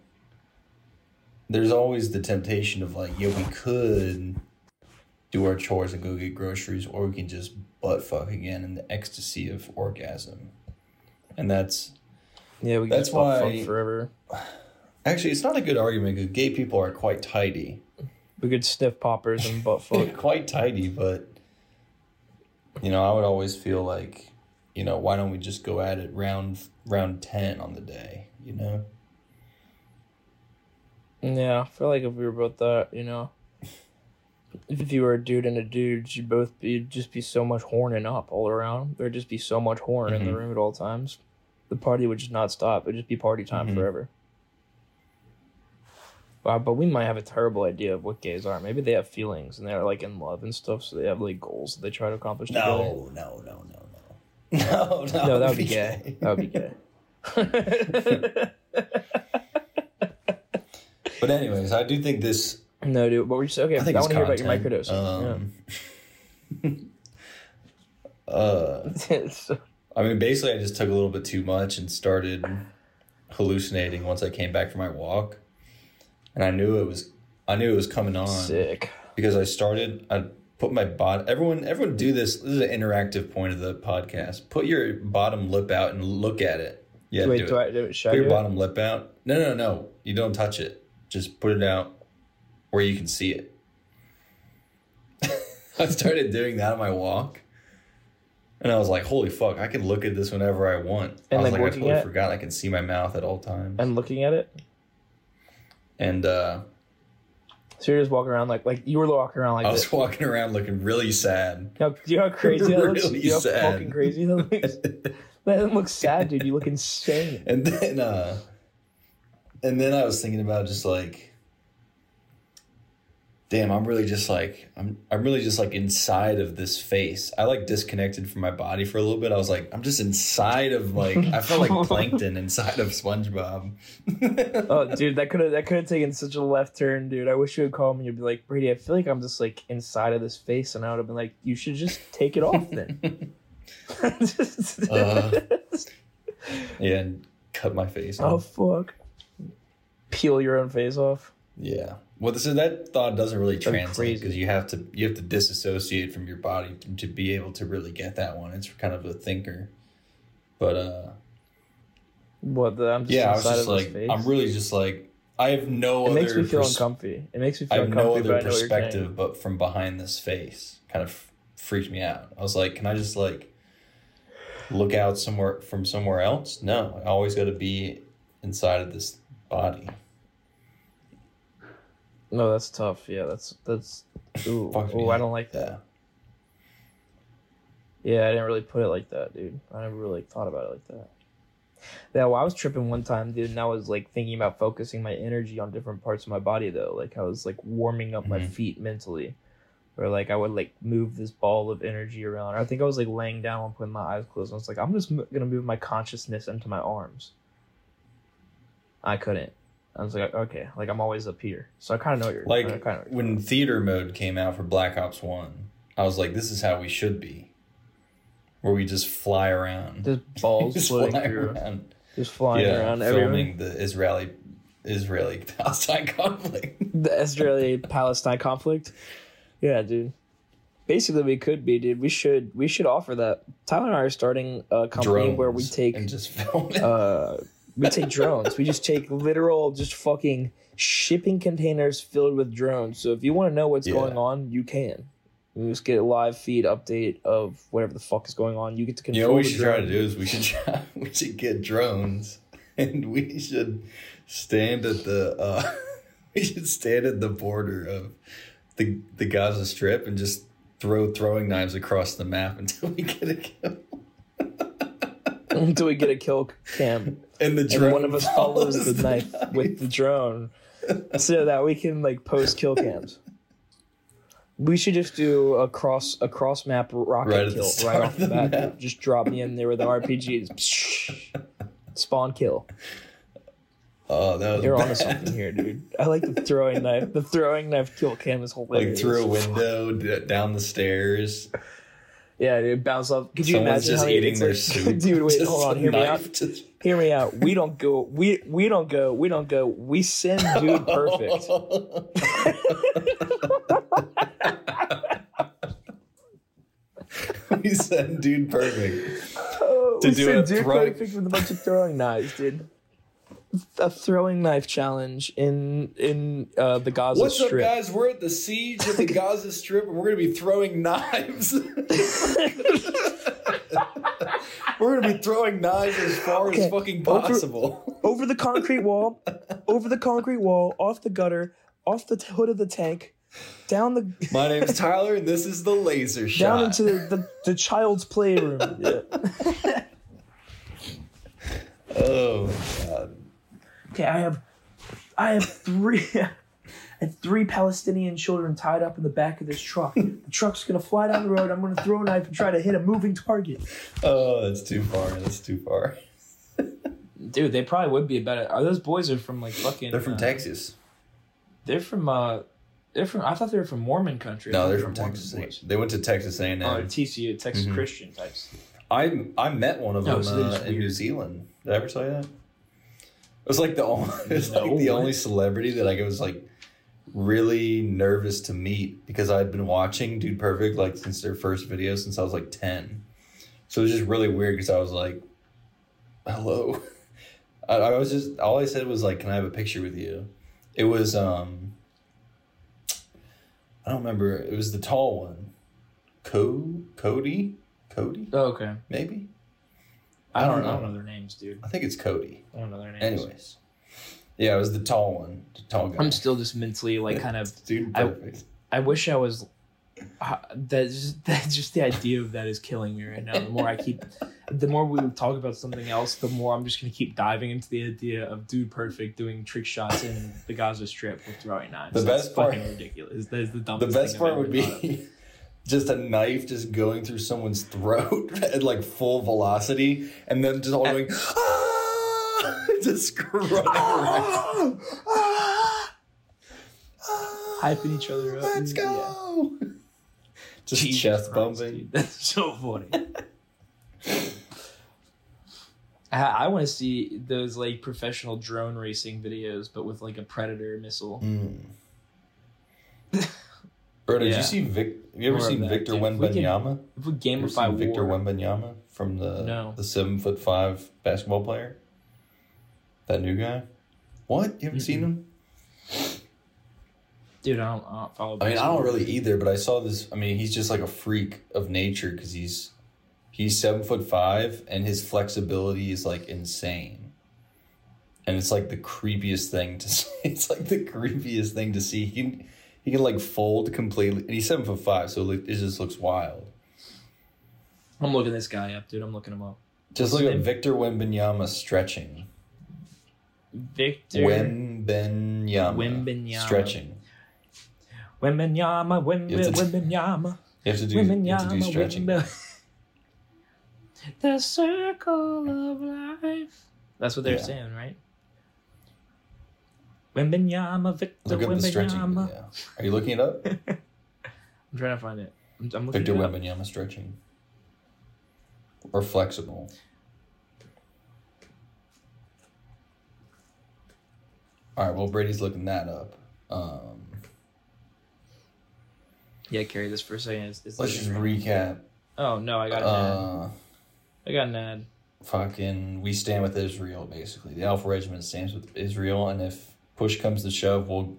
there's always the temptation of like, yeah, we could do our chores and go get groceries, or we can just butt fuck again in the ecstasy of orgasm. And that's Yeah, we That's can just fuck why- forever. actually it's not a good argument because gay people are quite tidy. We could sniff poppers and butt [laughs] fuck. quite tidy, but you know, I would always feel like, you know, why don't we just go at it round round ten on the day, you know? Yeah, I feel like if we were both that, you know, if you were a dude and a dude, you'd both be you'd just be so much horning up all around. There'd just be so much horn in the Mhm. room at all times. The party would just not stop. It'd just be party time Mhm. forever. Wow, but we might have a terrible idea of what gays are. Maybe they have feelings and they're like in love and stuff, so they have like goals that they try to accomplish together. No, no, no, no, no. [laughs] No, no. No, that would be gay. That would be gay. [laughs] But anyways, I do think this no, dude. What were you saying? Okay, I I, want to hear about your microdose. Um, [laughs] uh yeah. [laughs] So- I mean basically I just took a little bit too much and started hallucinating once I came back from my walk. And I knew it was I knew it was coming on. sick. because I started. I put my bot. Everyone, everyone, do this. This is an interactive point of the podcast. Put your bottom lip out and look at it. Yeah, Wait, do, do it. I do it? Put your it? bottom lip out. No, no, no. You don't touch it. Just put it out where you can see it. [laughs] I started doing that on my walk, and I was like, "Holy fuck! I can look at this whenever I want." And, I was like, like, I totally forgot I can see my mouth at all times. And looking at it, And uh, so you're just walking around like like you were walking around like I this. was walking around looking really sad. [laughs] You know, do you know how crazy that looks? Really Do you know how fucking crazy that looks? [laughs] That doesn't sad, dude. You look insane. and then uh and then i was thinking about just like damn i'm really just like i'm i'm really just like inside of this face i like disconnected from my body for a little bit i was like i'm just inside of like i felt like [laughs] plankton inside of spongebob [laughs] Oh, dude, that could have that could have taken such a left turn, dude. I wish you would call me. You'd be like, Brady, I feel like I'm just like inside of this face, and I would have been like, you should just take it off then. [laughs] Uh. yeah and cut my face Off. oh fuck! Peel your own face off. yeah well so that thought doesn't really translate because you have to you have to disassociate from your body to, to be able to really get that one it's kind of a thinker but uh What? The, I'm just yeah, I was just like. I'm really just like, I have no It other. makes me feel pers- uncomfy. It makes me I feel have uncomfy. no other but I know what you're saying. perspective, but from behind this face, kind of freaked me out. I was like, can I just like look out somewhere from somewhere else? No, I always got to be inside of this body. No, that's tough. Yeah, that's that's. Ooh, ooh I don't like that. Yeah. Yeah, I didn't really put it like that, dude. I never really thought about it like that. Yeah, well, I was tripping one time, dude, and I was like thinking about focusing my energy on different parts of my body, though. Like I was like warming up my Mhm. feet mentally, or like I would like move this ball of energy around. I think I was like laying down and putting my eyes closed. And I was like, I'm just m- gonna move my consciousness into my arms. I couldn't. I was like, okay, like I'm always up here, so I kind of know what you're Like I kinda, when theater mode came out for Black Ops One, I was like, this is how we should be, where we just fly around, just balls [laughs] just floating fly around. just flying around everywhere. filming the Israeli Israeli Palestine [laughs] conflict. the Israeli Palestine conflict. Yeah, dude. Basically, we could be, dude. We should we should offer that. Tyler and I are starting a company where we take and just film it. uh we take drones. We just take literal just fucking shipping containers filled with drones. So if you want to know what's Yeah. going on, you can. We just get a live feed update of whatever the fuck is going on. You get to control. you know what we should try to do is we should try, [laughs] we should get drones [laughs] and we should stand at the uh, [laughs] we should stand at the border of the the Gaza Strip and just throw throwing knives across the map until we get a kill. until we get a kill cam. And the and one of us follows the knife with the drone so that we can like post kill cams. We should just do a cross a cross map rocket Right kill right off the bat. map. Just drop me in there with the RPG. Just spawn kill. Oh, that was You're onto bad. something here, dude. I like the throwing knife. The throwing knife kill cam is Like hilarious. through a window d- down the stairs. Yeah, dude, bounce off. Could you Someone's imagine just how eating their soup. [laughs] Dude, wait, Just hold on. Hear me out. to- Hear me out. We don't go. We we don't go. We don't go. We send dude [laughs] perfect. [laughs] we said dude perfect. Oh, To we do send dude throwing- perfect with a bunch of throwing knives, dude. A throwing knife challenge in in uh, the Gaza Strip. What's up, guys? We're at the siege of the [laughs] Gaza Strip, and we're gonna be throwing knives. [laughs] we're gonna be throwing knives as far Okay, as fucking over- possible. [laughs] over the concrete wall, over the concrete wall, off the gutter, off the t- hood of the tank, down the My name's Tyler, and this is the laser shot. down into the, the, the child's playroom. Yeah. oh god. Okay, I have I have three [laughs] I have three Palestinian children tied up in the back of this truck. [laughs] The truck's gonna fly down the road. I'm gonna throw a knife and try to hit a moving target. Oh, that's too far. That's too far. [laughs] Dude, they probably would be about it. Are those boys are from like fucking? They're from uh, Texas. They're from uh, they're from. I thought they were from Mormon country. No, they're they from were Texas. boys. They went to Texas A&M. Oh, TCU, Texas Mhm. Christian types. I I met one of Oh, them so uh, in. New Zealand. Did I ever tell you that? It was like the only, [laughs] it was No, like the only celebrity that like, I was like really nervous to meet because I'd been watching Dude Perfect like since their first video since I was like ten. So it was just really weird because I was like, "Hello," [laughs] I, I was just all I said was like, "Can I have a picture with you?" It was um, I don't remember. It was the tall one, Co Cody Cody Oh, okay. maybe. I I don't, don't I don't know. know their names, dude. I think it's Cody. I don't know their names. Anyways, yeah, it was the tall one, the tall guy. I'm still just mentally like kind of. dude. I- Perfect. I wish I was. Uh, that's just, [laughs] that's just the idea of that is killing me right now. The more I keep, [laughs] the more we talk about something else, the more I'm just gonna keep diving into the idea of Dude Perfect doing trick shots in the Gaza Strip with throwing knives. The That's best part- fucking ridiculous. That is the dumbest. the dumbest. best thing part I've would ever thought be [laughs] just a knife just going through someone's throat [laughs] at like full velocity, and then just all going ah! [laughs] just running around. hyping each other up. Let's Yeah. go. [laughs] Just Jesus chest Christ, bumping. dude. That's so funny. I, I want to see those like professional drone racing videos, but with like a predator missile. Mm. Bro, did Yeah. you see Vic? Have you ever More seen Victor dude. We can- Wembanyama? If we You gamify seen Victor Wembanyama from the No. the seven foot five basketball player? That new guy? What? You haven't seen him? dude, I don't, I don't follow. I mean, I don't really either, but I saw this. I mean, he's just like a freak of nature because he's he's seven foot five and his flexibility is like insane. And it's like the creepiest thing to [laughs] see. It's like the creepiest thing to see. He he can like fold completely, and he's seven foot five, so it just looks wild. I'm looking this guy up, dude. I'm looking him up. Just What's look at? Victor Wembanyama stretching. Victor Wembanyama. Wembanyama. Stretching. Wembenyama, Wembe, You have to- Wembenyama, You have to do, you have to do stretching. The circle of life. That's what they're Yeah. saying, right? Wembenyama, Victor Look at the stretching. Wembenyama. video. Are you looking it up? [laughs] I'm trying to find it. I'm, I'm looking Victor it up. Wembanyama stretching. Or flexible. All right, well, Brady's looking that up. Um, Yeah, carry this for a second. It's, it's let's just recap. Oh no, I got an ad. Uh, I got an ad. fucking, we stand with Israel, basically. The Alpha Regiment stands with Israel, and if push comes to shove, we'll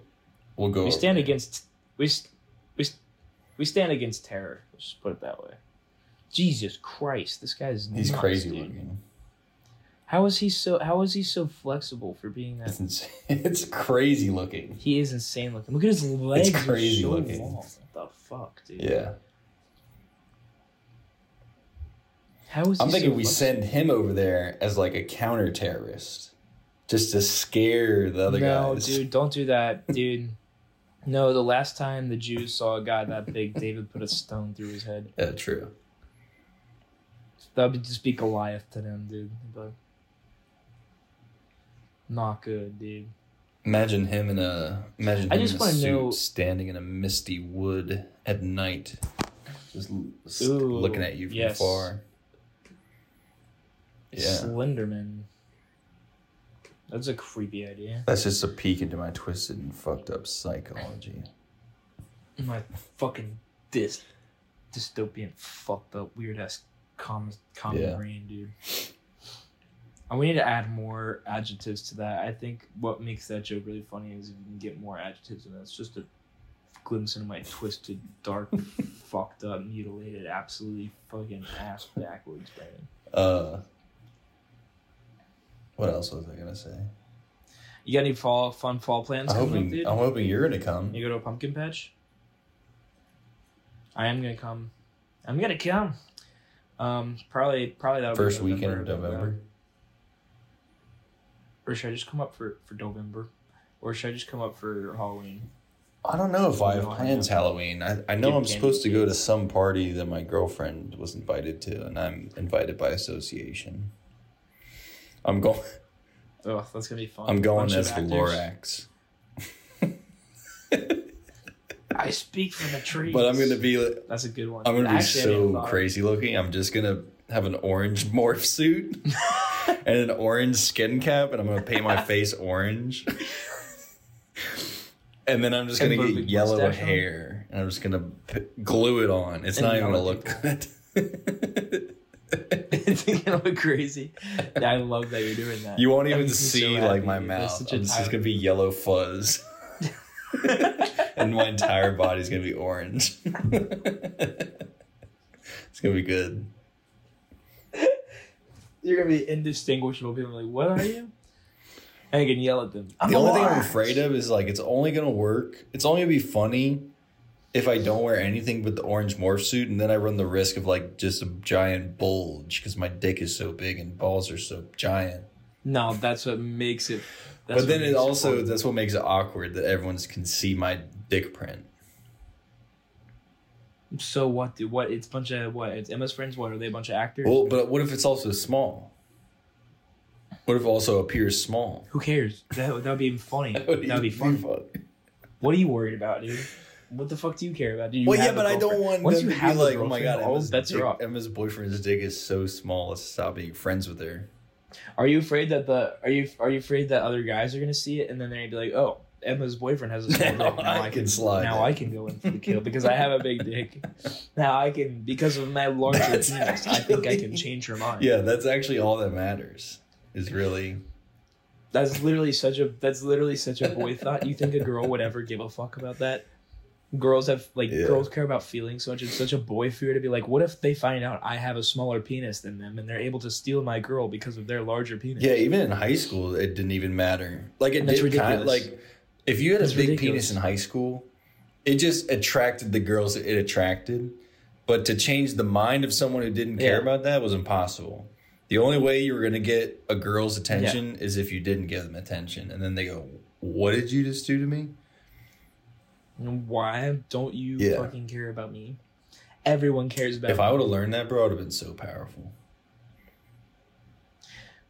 we'll go. We stand against we we we stand against terror. Let's just put it that way. Jesus Christ, this guy's He's nuts, crazy dude. looking. How is he so? How is he so flexible for being that? It's insane. [laughs] It's crazy looking. He is insane looking. Look at his legs. It's crazy so looking. Long. What the fuck, dude? Yeah. How is? I'm thinking so we flexible? send him over there as like a counter terrorist, just to scare the other no, guys. dude, don't do that, dude. No, the last time the Jews saw a guy that big, David put a stone through his head. Yeah, true. That would just be Goliath to them, dude. But not good, dude. Imagine him in a imagine I just in a wanna suit know- standing in a misty wood at night. just Ooh, looking at you from yes. afar. Yeah, Slenderman. That's a creepy idea. that's just a peek into my twisted and fucked up psychology. My fucking dis dystopian fucked up weird ass common common Yeah. brain, dude. And we need to add more adjectives to that. I think what makes that joke really funny is if you can get more adjectives in that. It's just a glimpse into my twisted, dark, [laughs] fucked up, mutilated, absolutely fucking ass backwards brain. Uh, what else was I gonna say? You got any fall fun fall plans I'm coming up, hoping, dude? I'm hoping you're gonna come. You go to a pumpkin patch? I am gonna come. I'm gonna come. Um, probably, probably that'll First be weekend of uh, November. Or should I just come up for for November? Or should I just come up for Halloween? I don't know if I have plans Halloween. I, I know I'm supposed to go to some party that my girlfriend was invited to, and I'm invited by association. I'm going. Oh, that's gonna be fun. I'm going as. Lorax, [laughs] I speak for the trees. but I'm gonna be. That's a good one. I'm gonna be Actually, I didn't so thought crazy looking. I'm just gonna have an orange [laughs] morph suit [laughs] and an orange skin cap, and I'm gonna paint my face orange. And then I'm just And gonna put a get big yellow mustache on? hair, and I'm just gonna p- glue it on. It's And not even gonna at look good. It's gonna look crazy. Yeah, I love that you're doing that. You won't That even me so see like my mouth. a It's just gonna be yellow fuzz, [laughs] and my entire body's gonna be orange. [laughs] it's gonna be good. You're gonna be indistinguishable. People are like, "What are you?" And I can yell at them. I'm the only thing I'm afraid of is like it's only gonna work. It's only gonna be funny if I don't wear anything but the orange morph suit, and then I run the risk of like just a giant bulge because my dick is so big and balls are so giant. No, that's what makes it. That's but then it also fun. that's what makes it awkward that everyone can see my dick print. So what? Do, What? It's a bunch of what? It's Emma's friends. What are they? A bunch of actors? Well, but what if it's also small? What if it also appears small? Who cares? That that would be funny. That [laughs] That would would be fun. What are you worried about, dude? What the fuck do you care about? Do you Well, yeah, but I don't want Once them you to be have a like, oh my god, all Emma's, bets dick, are off. Emma's boyfriend's dick is so small. Let's stop being friends with her. Are you afraid that the are you are you afraid that other guys are gonna see it and then they're gonna be like, oh, Emma's boyfriend has a small Now dick. Now I can slide Now. I can go in for the kill because I have a big dick. [laughs] Now I can because of my larger penis. I think I can change her mind. Yeah, that's actually all that matters. Is really That's literally such a that's literally such a boy thought. You think a girl would ever give a fuck about that? Girls have like Yeah. girls care about feelings so much. It's such a boy fear to be like, what if they find out I have a smaller penis than them and they're able to steal my girl because of their larger penis? yeah. Even in high school, it didn't even matter. Like it did kind ridiculous. like if you had That's a big ridiculous. penis in high school, it just attracted the girls it attracted. But to change the mind of someone who didn't care Yeah. about that was impossible. The only way you were going to get a girl's attention is if you didn't give them attention, and then they go, "What did you just do to me?" Why don't you Yeah. fucking care about me? Everyone cares about If me. I would have learned that, bro, I would have been so powerful.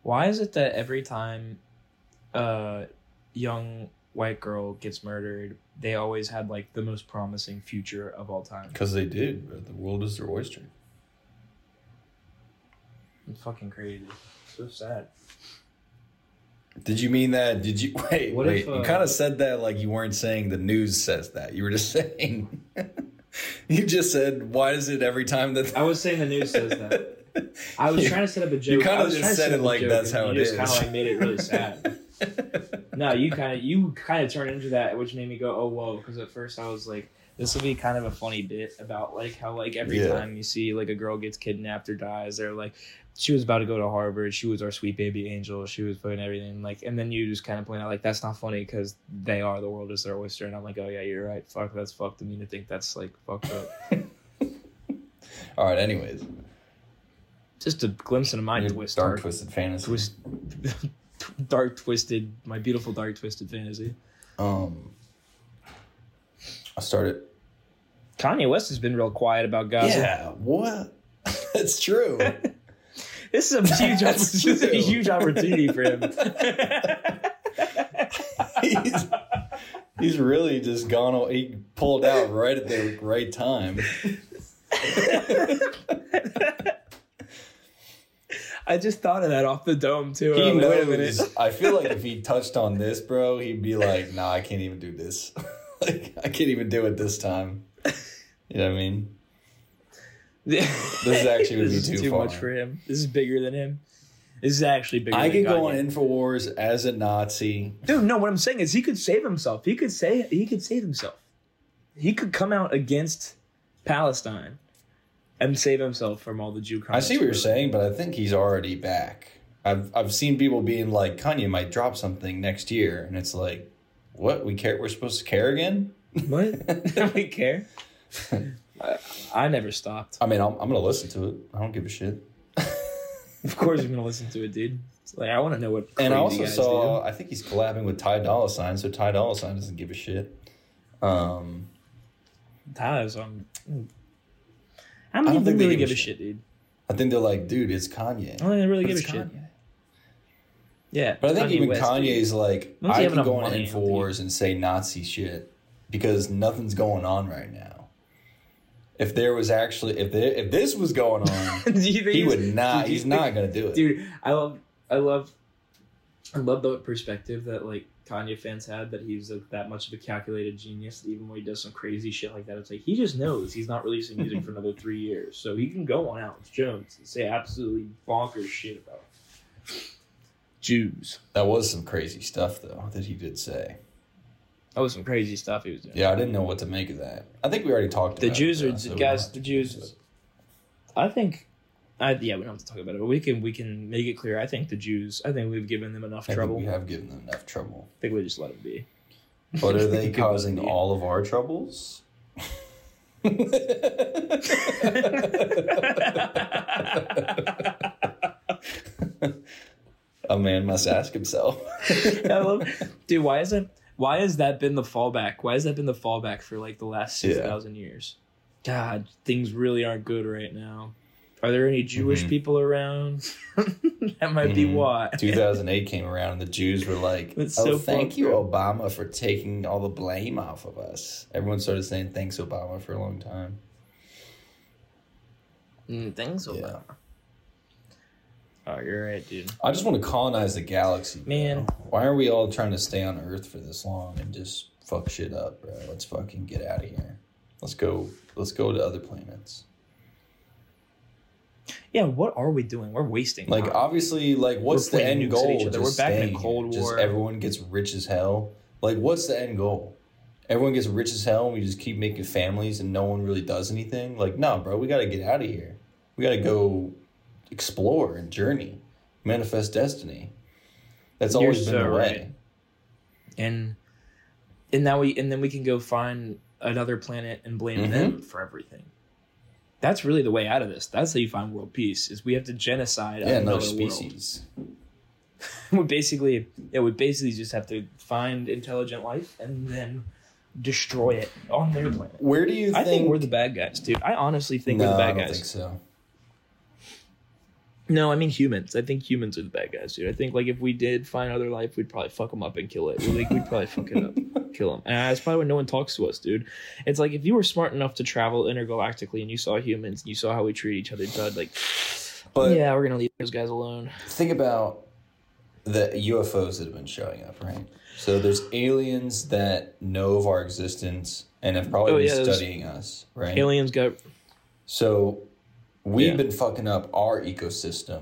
Why is it that every time a young white girl gets murdered, they always had like the most promising future of all time? Because they did. Bro. The world is their oyster. It's fucking crazy. So sad. Did you mean that? Did you [laughs] wait? What wait. if, uh, you kind of said that like you weren't saying the news says that. You were just [laughs] saying. you just said, "Why is it every time that?" I was saying the news says that. [laughs] I was trying to set up a joke. you kinda just said it like that's how it just Kind of like made it really sad. no, you kind of you kind of turned into that, which made me go, "Oh whoa!" Because at first I was like, "This will be kind of a funny bit about like how like every Yeah. time you see like a girl gets kidnapped or dies, they're like." She was about to go to Harvard. She was our sweet baby angel. She was putting everything like, and then you just kind of point out like that's not funny because they are the world is their oyster, and I'm like, oh yeah, you're right. Fuck, that's fucked of me to think that's like fucked up. [laughs] All right. Anyways, Just a glimpse into my your twist, dark dark, twisted fantasy. twist, [laughs] dark twisted, my beautiful dark twisted fantasy. Um, I started. Kanye West has been real quiet about Gaza. Yeah. What? [laughs] That's true. [laughs] This is a huge, [laughs] this is a huge opportunity for him. he's, he's really just gone. He pulled out right at the right time. I just thought of that off the dome too. He Uh, wait a minute. knows. I feel like if he touched on this, bro, he'd be like, "Nah, I can't even do this. like, I can't even do it this time." You know what I mean? this is [laughs] actually would be too too much for him. This is bigger than him. This is actually bigger. I could go Kanye. on Infowars as a Nazi. Dude, no. What I'm saying is, he could save himself. He could say he could save himself. He could come out against Palestine and save himself from all the Jew. I see what you're saying, but I think he's already back. I've I've seen people being like, Kanye might drop something next year, and it's like, what? We care? We're supposed to care again? What? [laughs] [laughs] Don't care. [laughs] I, I never stopped. I mean, I'm, I'm gonna listen to it. I don't give a shit. Of course, I'm gonna listen to it, dude. It's like I want to know what. And I also saw, I think he's collabing with Ty Dolla Sign, so Ty Dolla Sign doesn't give a shit. Um, do. Tyler's on. How I don't people think they really give a a shit, dude? I think they're like, dude, it's Kanye. I don't think they really But give a it's shit. Yeah, But I think Kanye even West, dude. Kanye's like, I can go on I don't Infowars and say Nazi shit because nothing's going on right now. If there was actually, if there, if this was going on, [laughs] Do you think he he's- would not. He's think- not gonna do it. dude i love i love i love the perspective that like kanye fans had that he's like that much of a calculated genius that even when he does some crazy shit like that it's like he just knows he's not releasing music for another three years so he can go on alex jones and say absolutely bonkers shit about jews That was some crazy stuff though that he did say. That was some crazy stuff he was doing Yeah, I didn't know what to make of that. I think we already talked. the about jews it, are so guys the jews get into it. i think I, yeah, we don't have to talk about it, but we can we can make it clear. I think the Jews. I think we've given them enough I think trouble. we have given them enough trouble. I think we just let them be. But are [laughs] they causing all of our troubles? [laughs] [laughs] A man must ask himself. I love, dude. Why isn't why has that been the fallback? Why has that been the fallback for like the last six Yeah. years? God, things really aren't good right now. Are there any Jewish Mhm. people around? [laughs] that might be Mhm. why. 2008 came around and the Jews were like, That's "Oh, so thank fucked you, up. Obama, for taking all the blame off of us." Everyone started saying thanks, Obama, for a long time. Mm, thanks, Yeah. Oh, you're right, dude. I just want to colonize the galaxy, bro. Man. Why are we all trying to stay on Earth for this long and just fuck shit up, bro? Let's fucking get out of here. Let's go. Let's go to other planets. Yeah, what are we doing? We're wasting. Like time. obviously, like what's We're the end goal? Just We're back in here? Cold Just everyone gets rich as hell. Like what's the end goal? Everyone gets rich as hell, and we just keep making families, and no one really does anything. Like, no, bro, we got to get out of here. We got to go explore and journey, manifest destiny. That's You're always been so the way. right. and and now we and then we can go find another planet and blame Mhm. them for everything. That's really the way out of this. That's how you find world peace. Is we have to genocide Yeah, another species. world. [laughs] we basically, yeah, we basically just have to find intelligent life and then destroy it on their planet. Where do you I think? think we're the bad guys, dude. I honestly think no, we're the I bad don't guys. think so. No, I mean humans. I think humans are the bad guys, dude. I think like if we did find other life, we'd probably fuck them up and kill it. Like we'd probably fuck it up, [laughs] kill them. And that's probably why no one talks to us, dude. It's like if you were smart enough to travel intergalactically and you saw humans and you saw how we treat each other, you'd like, But yeah, we're gonna leave those guys alone. think about the UFOs that have been showing up, right? So there's aliens that know of our existence and have probably Oh, been yeah, studying us, right? Aliens got So we've Yeah. been fucking up our ecosystem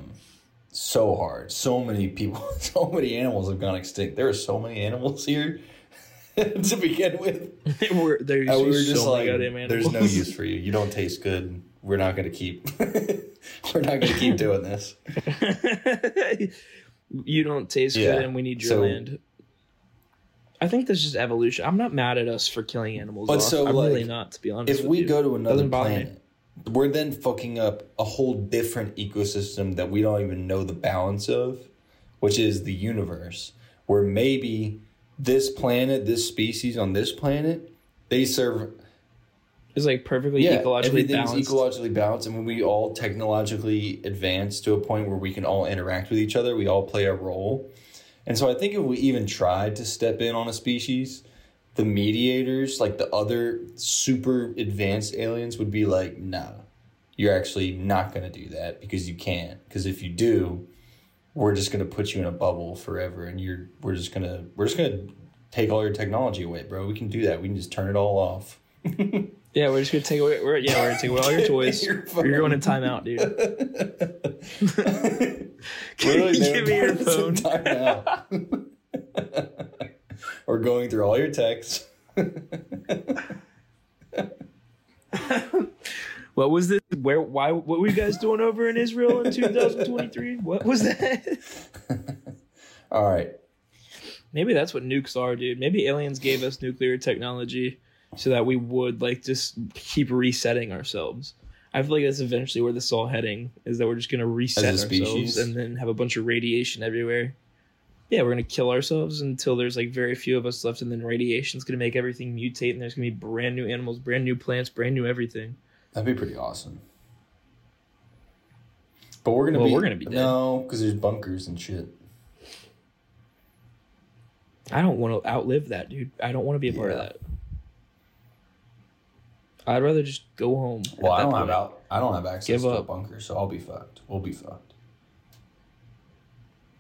so hard. So many people, [laughs] so many animals have gone extinct. There are so many animals here [laughs] to begin with. we're there's And we were just many like, there's no [laughs] use for you. You don't taste good. We're not going to keep. we're not going to keep doing this. you don't taste Yeah. good, and we need your So- land. I think that's just evolution. I'm not mad at us for killing animals. But off. so, I'm really not, to be honest. If we you. go to another planet, we're then fucking up a whole different ecosystem that we don't even know the balance of, which is the universe. Where maybe this planet, this species on this planet, they serve It's like perfectly yeah, ecologically everything's balanced. ecologically balanced, and when we all technologically advance to a point where we can all interact with each other, we all play a role. And so I think if we even tried to step in on a species, the mediators, like the other super advanced aliens, would be like, no, you're actually not gonna do that because you can't. Because if you do, we're just gonna put you in a bubble forever, and you're we're just gonna we're just gonna take all your technology away, bro. We can do that. We can just turn it all off." [laughs] Yeah, we're just gonna take away. We're, yeah, we're gonna take away all your [laughs] toys. Your You're going in timeout, dude. Literally, [laughs] Give me your put us in phone. We're going through all your texts. [laughs] What was this? Where? Why? What were you guys doing over in Israel in 2023? What was that? [laughs] All right. Maybe that's what nukes are, dude. Maybe aliens gave us nuclear technology so that we would like just keep resetting ourselves. I feel like that's eventually where this is all heading. Is that we're just gonna reset ourselves species? and then have a bunch of radiation everywhere. Yeah, we're gonna kill ourselves until there's like very few of us left, and then radiation's gonna make everything mutate, and there's gonna be brand new animals, brand new plants, brand new everything. That'd be pretty awesome. But we're gonna Well, be we're gonna be dead. no, because there's bunkers and shit. I don't want to outlive that, dude. I don't want to be a part of that. I'd rather just go home. Well, I don't have out. I don't have access Give to a bunker, so I'll be fucked. We'll be fucked.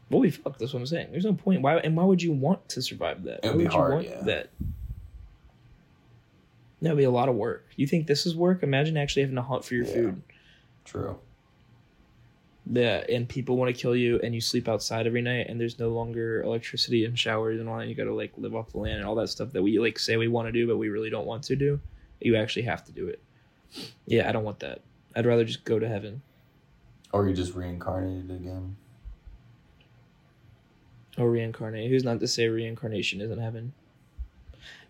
We'll be fucked. That's what I'm saying. There's no point. Why and why would you want to survive that? It why would be would hard, you want yeah. that? That'd be a lot of work. You think this is work? Imagine actually having to hunt for your Yeah. food. True. Yeah, and people want to kill you, and you sleep outside every night, and there's no longer electricity and showers and all that. You got to like live off the land and all that stuff that we like say we want to do, but we really don't want to do. You actually have to do it. Yeah, I don't want that. I'd rather just go to heaven Or you just reincarnated again. Or reincarnate. Who's not to say reincarnation isn't heaven?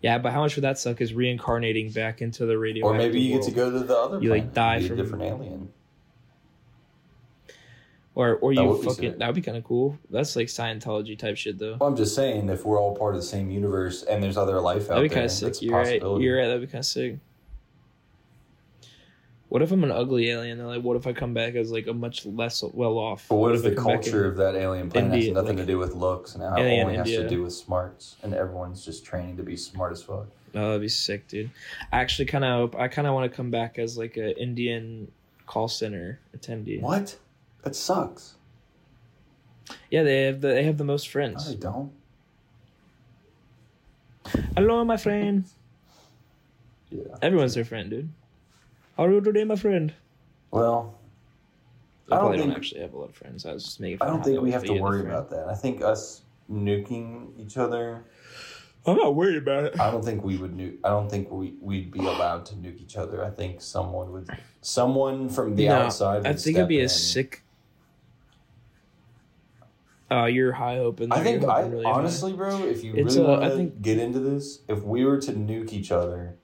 Yeah, but how much would that suck? Is reincarnating back into the radio? Or maybe you get to go to the other. You, like, die be a different alien. or or That you fucking that would be kind of cool. That's like Scientology type shit though. Well, I'm just saying, if we're all part of the same universe and there's other life out That'd be there, kind of sick. You're right. You're right. That'd be kind of sick. What if I'm an ugly alien? And like, what if I come back as like a much less well off? But what if the culture of that alien planet India, has nothing like- to do with looks and it Alien only has India. to do with smarts, and everyone's just training to be smart as fuck? Oh, that'd be sick, dude. I actually kind of, I kind of want to come back as like a Indian call center attendee. What? That sucks. Yeah, they have the they have the most No, friends. they don't. Hello, my friend. Yeah. Everyone's their friend, dude. How are you today, my friend? Well, I, I don't probably don't actually have a lot of friends. I was just making. I don't think we have to worry about that. I think us nuking each other. I'm not worried about it. I don't think we would nuke. I don't think we we'd be allowed to nuke each other. I think someone would. Someone from the No, outside. Would I think it'd be step a sick. Oh, you're high hoping. I there. think I hoping really high. honestly, bro, if you It's, really uh, want to think- get into this, if we were to nuke each other,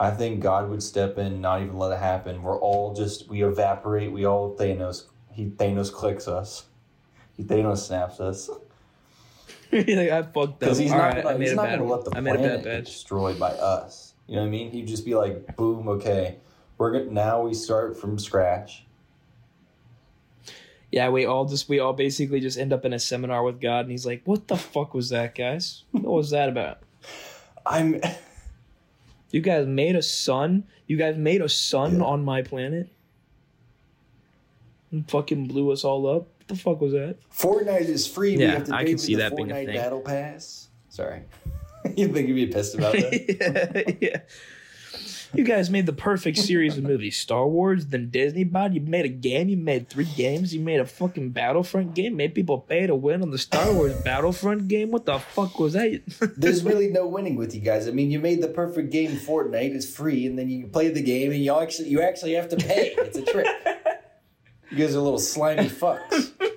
I think God would step in, not even let it happen. We're all just we evaporate. We all Thanos. He Thanos clicks us. He Thanos snaps us [laughs] like I fucked up. because he's All not. right, gonna, he's not gonna let the I planet get destroyed by us. You know what I mean? He'd just be like, boom, okay, we're gonna now we start from scratch. Yeah, we all just we all basically just end up in a seminar with God, and He's like, "What the fuck was that, guys? What was that about? [laughs] I'm. You guys made a sun. You guys made a sun Yeah. on my planet, and fucking blew us all up. What the fuck was that? Fortnite is free. we Yeah, have to I can see the that being a Fortnite thing. Battle Pass. Sorry, [laughs] you think you'd be pissed about [laughs] that? yeah, yeah. You guys made the perfect series of movies: Star Wars, then Disney bought. You made a game. You made three games. You made a fucking Battlefront game. Made people pay to win on the Star Wars Battlefront game. What the fuck was that? [laughs] There's really no winning with you guys. I mean, you made the perfect game. Fortnite It's free, and then you play the game, and you actually you actually have to pay. It's a trick. You guys are little slimy fucks. [laughs]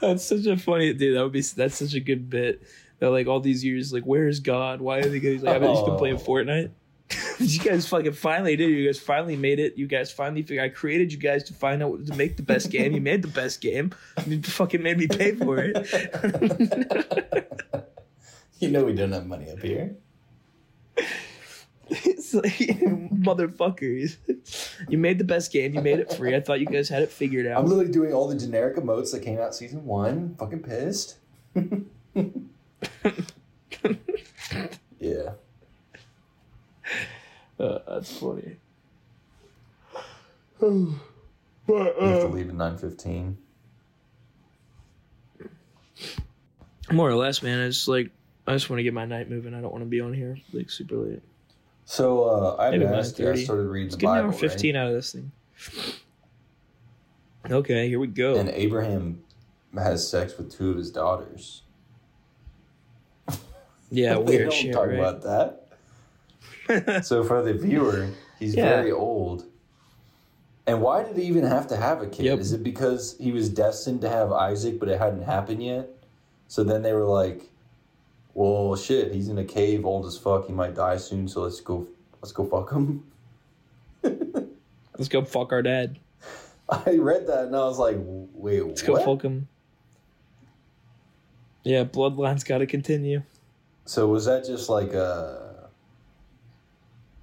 That's such a funny dude. That would be that's such a good bit. That like all these years, like where's God? Why are they guys like? I've just been playing Oh. Fortnite. [laughs] you guys fucking finally did. You guys finally made it. You guys finally figured. I created you guys to find out to make the best game. You made the best game. You fucking made me pay for it. [laughs] You know we don't have money up here. It's [laughs] like motherfuckers. You made the best game. You made it free. I thought you guys had it figured out. I'm literally doing all the generic emotes that came out season one. Fucking pissed. [laughs] yeah. Uh, that's funny. [sighs] but You have to uh, leave at nine fifteen. more or less, man. It's like I just want to get my night moving. I don't want to be on here like super late. So uh, I Maybe I started reading Let's the Bible, fifteen out of this thing. Okay, here we go. and Abraham has sex with two of his daughters. yeah, [laughs] weird don't shit, talk right? about that. [laughs] So for the viewer, he's Yeah. very old. And why did he even have to have a kid? Yep. Is it because he was destined to have Isaac, but it hadn't happened yet? So then they were like, "Well, shit, he's in a cave, old as fuck. He might die soon. So let's go, let's go fuck him." Let's go fuck our dad. [laughs] I read that and I was like, "Wait, Let's what?" go fuck him. Yeah, bloodline's got to continue. So was that just like a?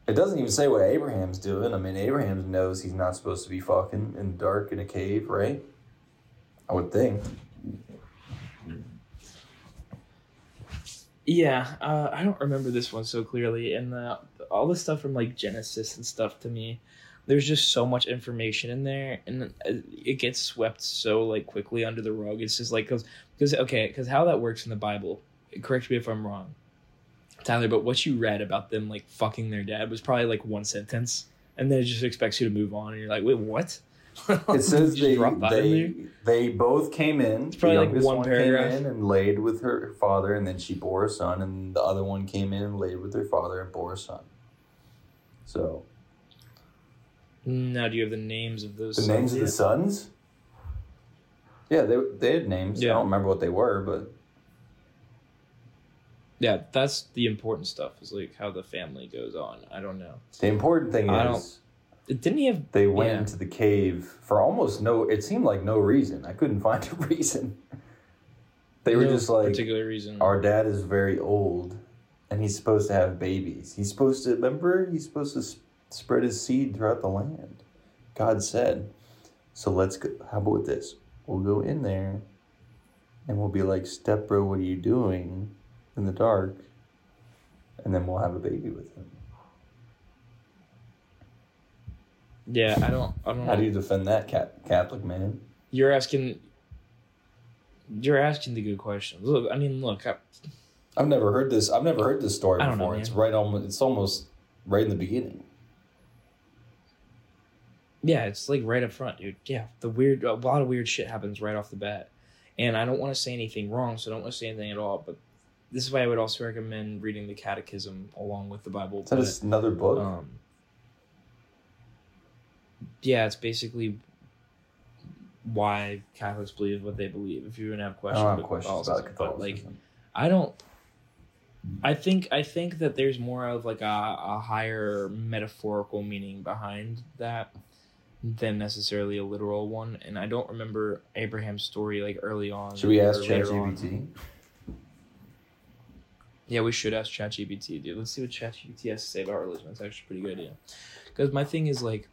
It doesn't even say what Abraham's doing. I mean, Abraham knows he's not supposed to be fucking in the dark in a cave, right? I would think. Yeah, uh, I don't remember this one so clearly, and the, all the stuff from like Genesis and stuff to me, there's just so much information in there, and uh, it gets swept so like quickly under the rug. It's just like because because okay, because how that works in the Bible. Correct me if I'm wrong, Tyler, but what you read about them like fucking their dad was probably like one sentence, and then it just expects you to move on, and you're like, wait, what? It [laughs] says they drop that in they, they both came in. It's probably the like one one paragraph. came in and laid with her father, and then she bore a son, and the other one came in and laid with her father and bore a son. So Now, do you have the names of those? the names of the sons sons. Yeah, they they had names. Yeah. I don't remember what they were, but Yeah, that's the important stuff. Is like how the family goes on. I don't know. the important thing I don't- is. Didn't he have? They went Yeah. into the cave for almost no. It seemed like no reason. I couldn't [laughs] find a reason. They were no just like, particular reason. our dad is very old, and he's supposed to have babies. He's supposed to remember. He's supposed to s- spread his seed throughout the land. God said. So let's go. How about this? We'll go in there, and we'll be like, "Step bro, what are you doing in the dark?" And then we'll have a baby with him. Yeah, I don't. I don't. How do you defend that, cat Catholic man? You're asking. You're asking the good questions. Look, I mean, look. I, I've never heard this. I've never heard this story don't know, before. it's right almost. It's almost right in the beginning. yeah, it's like right up front, dude. Yeah, the weird. A lot of weird shit happens right off the bat, and I don't want to say anything wrong, so I don't want to say anything at all. But this is why I would also recommend reading the Catechism along with the Bible. Is that just another book? Um, yeah, it's basically why Catholics believe what they believe. If you even have I questions, don't have questions about Catholicism, but, like I don't. I think I think that there's more of like a, a higher metaphorical meaning behind that than necessarily a literal one. And I don't remember Abraham's story like early on. Should we ask. ChatGPT? Yeah, we should ask ChatGPT, dude. Let's see what ChatGPT has to say about religion. That's actually a pretty good idea. Because my thing is like,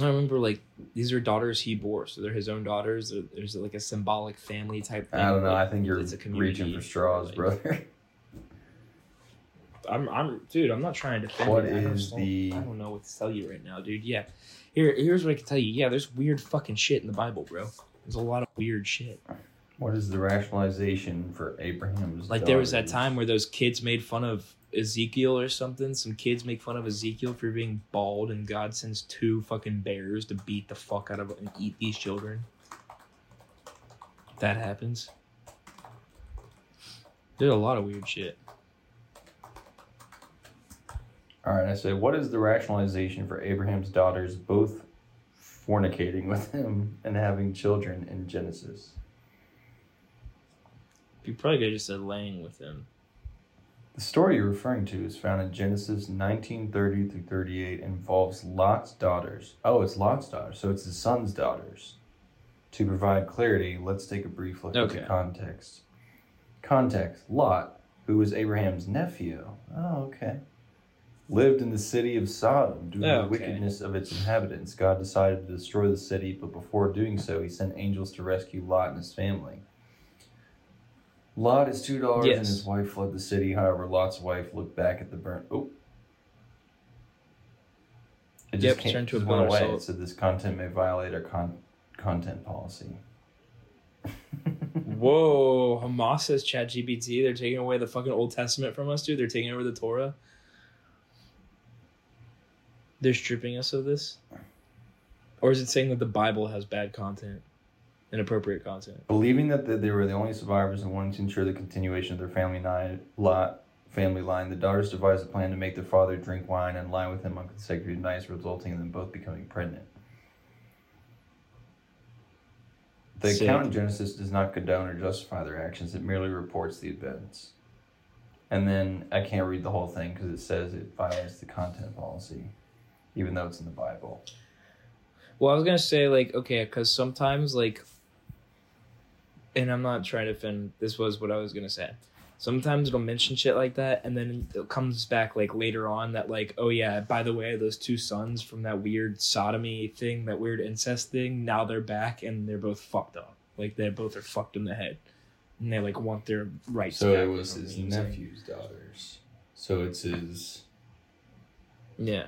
I remember like these are daughters he bore, so they're his own daughters. There's like a symbolic family type thing. I don't know. like, I think you're it's a reaching for straws, like- brother. [laughs] I'm, I'm, dude. I'm not trying to defend What it. I don't- the- I don't know what to tell you right now, dude. Yeah, here, here's what I can tell you. Yeah, there's weird fucking shit in the Bible, bro. There's a lot of weird shit. What is the rationalization for Abraham's? Like there was that time where those kids made fun of Ezekiel or something. Some kids make fun of Ezekiel for being bald, and God sends two fucking bears to beat the fuck out of and eat these children. That happens. There's a lot of weird shit. All right, I say, what is the rationalization for Abraham's daughters both fornicating with him and having children in Genesis? You probably could have just said laying with him. The story you're referring to is found in Genesis 1930 through 38 and involves Lot's daughters. Oh, it's Lot's daughters, so it's his son's daughters. To provide clarity, let's take a brief look at the Okay. context. Context Lot, who was Abraham's nephew. Oh, okay. lived in the city of Sodom due to Oh, the wickedness of its inhabitants. God decided to destroy the city, but before doing so, he sent angels to rescue Lot and his family. Lot, his two daughters, and his wife fled the city. However, Lot's wife looked back at the burnt. Oh. It Yep, came- turned to a just went away. It said this content may violate our con- content policy. [laughs] Whoa, Hamas says ChatGPT. They're taking away the fucking Old Testament from us, dude. They're taking over the Torah. They're stripping us of this? Or is it saying that the Bible has bad content? Inappropriate content? Believing that they were the only survivors and wanting to ensure the continuation of their family line, lot, family line, the daughters devised a plan to make their father drink wine and lie with him on consecutive nights, resulting in them both becoming pregnant. The Sick. account in Genesis does not condone or justify their actions; it merely reports the events. And then I can't read the whole thing because it says it violates the content policy, even though it's in the Bible. Well, I was gonna say like okay, because sometimes like, and I'm not trying to offend. This was what I was gonna say. Sometimes it'll mention shit like that, and then it comes back like later on that like, oh yeah, by the way, those two sons from that weird sodomy thing, that weird incest thing, now they're back and they're both fucked up. Like they both are fucked in the head, and they like want their rights. So it was his you know what I'm saying? nephew's daughters. So it's his. Yeah.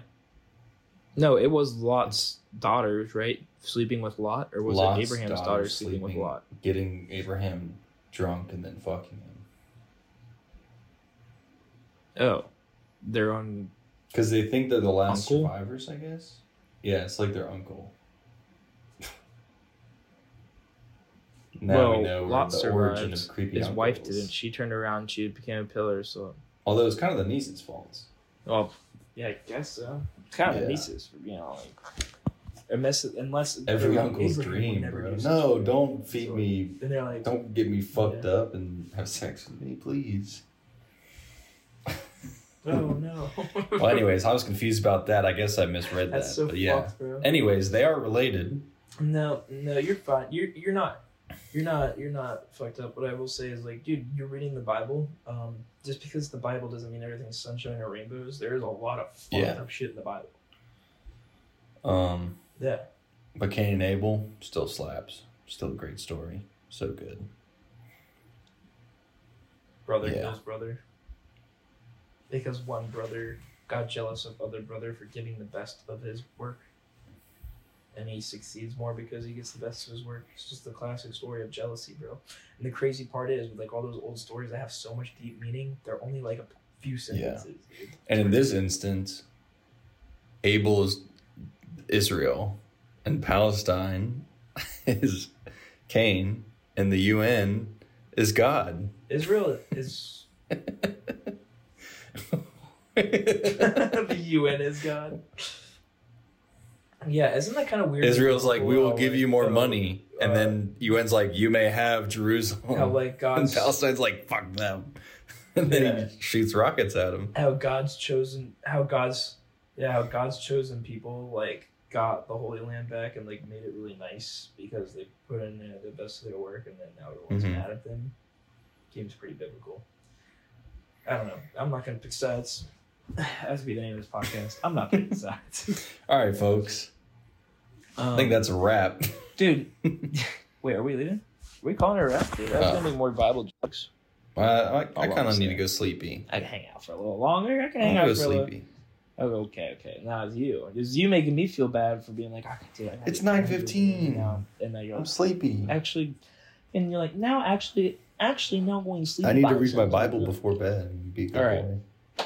No, it was Lot's daughters, right? Sleeping with Lot, or was Lot's it Abraham's daughters daughters sleeping with Lot? getting Abraham drunk and then fucking him. Oh, they're on. Because they think they're the last Uncle? survivors, I guess. Yeah, it's like their uncle. [laughs] now well, we know Lot the origin of creepy His wife didn't. She turned around. She became a pillar. So, Although it's kind of the niece's fault. well, yeah, I guess so. It's kind of Yeah. a nieces, you know, like unless unless Every like, uncle's Abraham would dream, never bro. do such No, a- don't feed me. And they're like, Don't get me fucked Yeah. up and have sex with me, please. oh no. [laughs] [laughs] Well, anyways, I was confused about that. I guess I misread that's that. so but yeah. fucked, bro. Anyways, they are related. No, no, you're fine. You're you're not you're not you're not fucked up. What I will say is like, dude, you're reading the Bible. Um, just because the Bible doesn't mean everything's sunshine or rainbows. There is a lot of fucked Yeah. up shit in the Bible. Um, Yeah. but Cain and Abel still slaps. Still a great story. So good. Brother Yeah. kills brother. Because one brother got jealous of other brother for getting the best of his work. And he succeeds more because he gets the best of his work. It's just the classic story of jealousy, bro. And the crazy part is, with like all those old stories that have so much deep meaning, they're only like a few sentences. dude. And in this instance, Abel is Israel, and Palestine [laughs] is Cain, and the UN is God. Israel is [laughs] [laughs] the UN is God. Yeah, isn't that kind of weird? Israel's like, we will give you more uh, money, and uh, then UN's like, you may have Jerusalem. how like [laughs] and Palestine's like, fuck them. [laughs] And then Yeah. he shoots rockets at him. how God's chosen how God's yeah how God's chosen people like got the Holy Land back and like made it really nice because they put in uh, the best of their work and then now everyone's Mhm. mad at them. Seems pretty biblical. I don't know. I'm not gonna pick sides. [sighs] As be the name of this podcast. I'm not picking [laughs] sides. All right, folks. Um, I think that's a wrap. dude. [laughs] Wait, are we leaving? Are we calling it a wrap? Dude, I was Uh, gonna make more Bible jokes. I, I, I kind of need to go sleepy. I can hang out for a little longer. I can hang gonna out go for a little. sleepy. Oh, okay, okay. Now it's you. It's you making me feel bad for being like, I can do it. It's 9:15. Now, and now you're I'm like, sleepy. actually, and you're like, now actually, actually, now going to sleep. I need to read my. Bible before bed and be good All right. boy.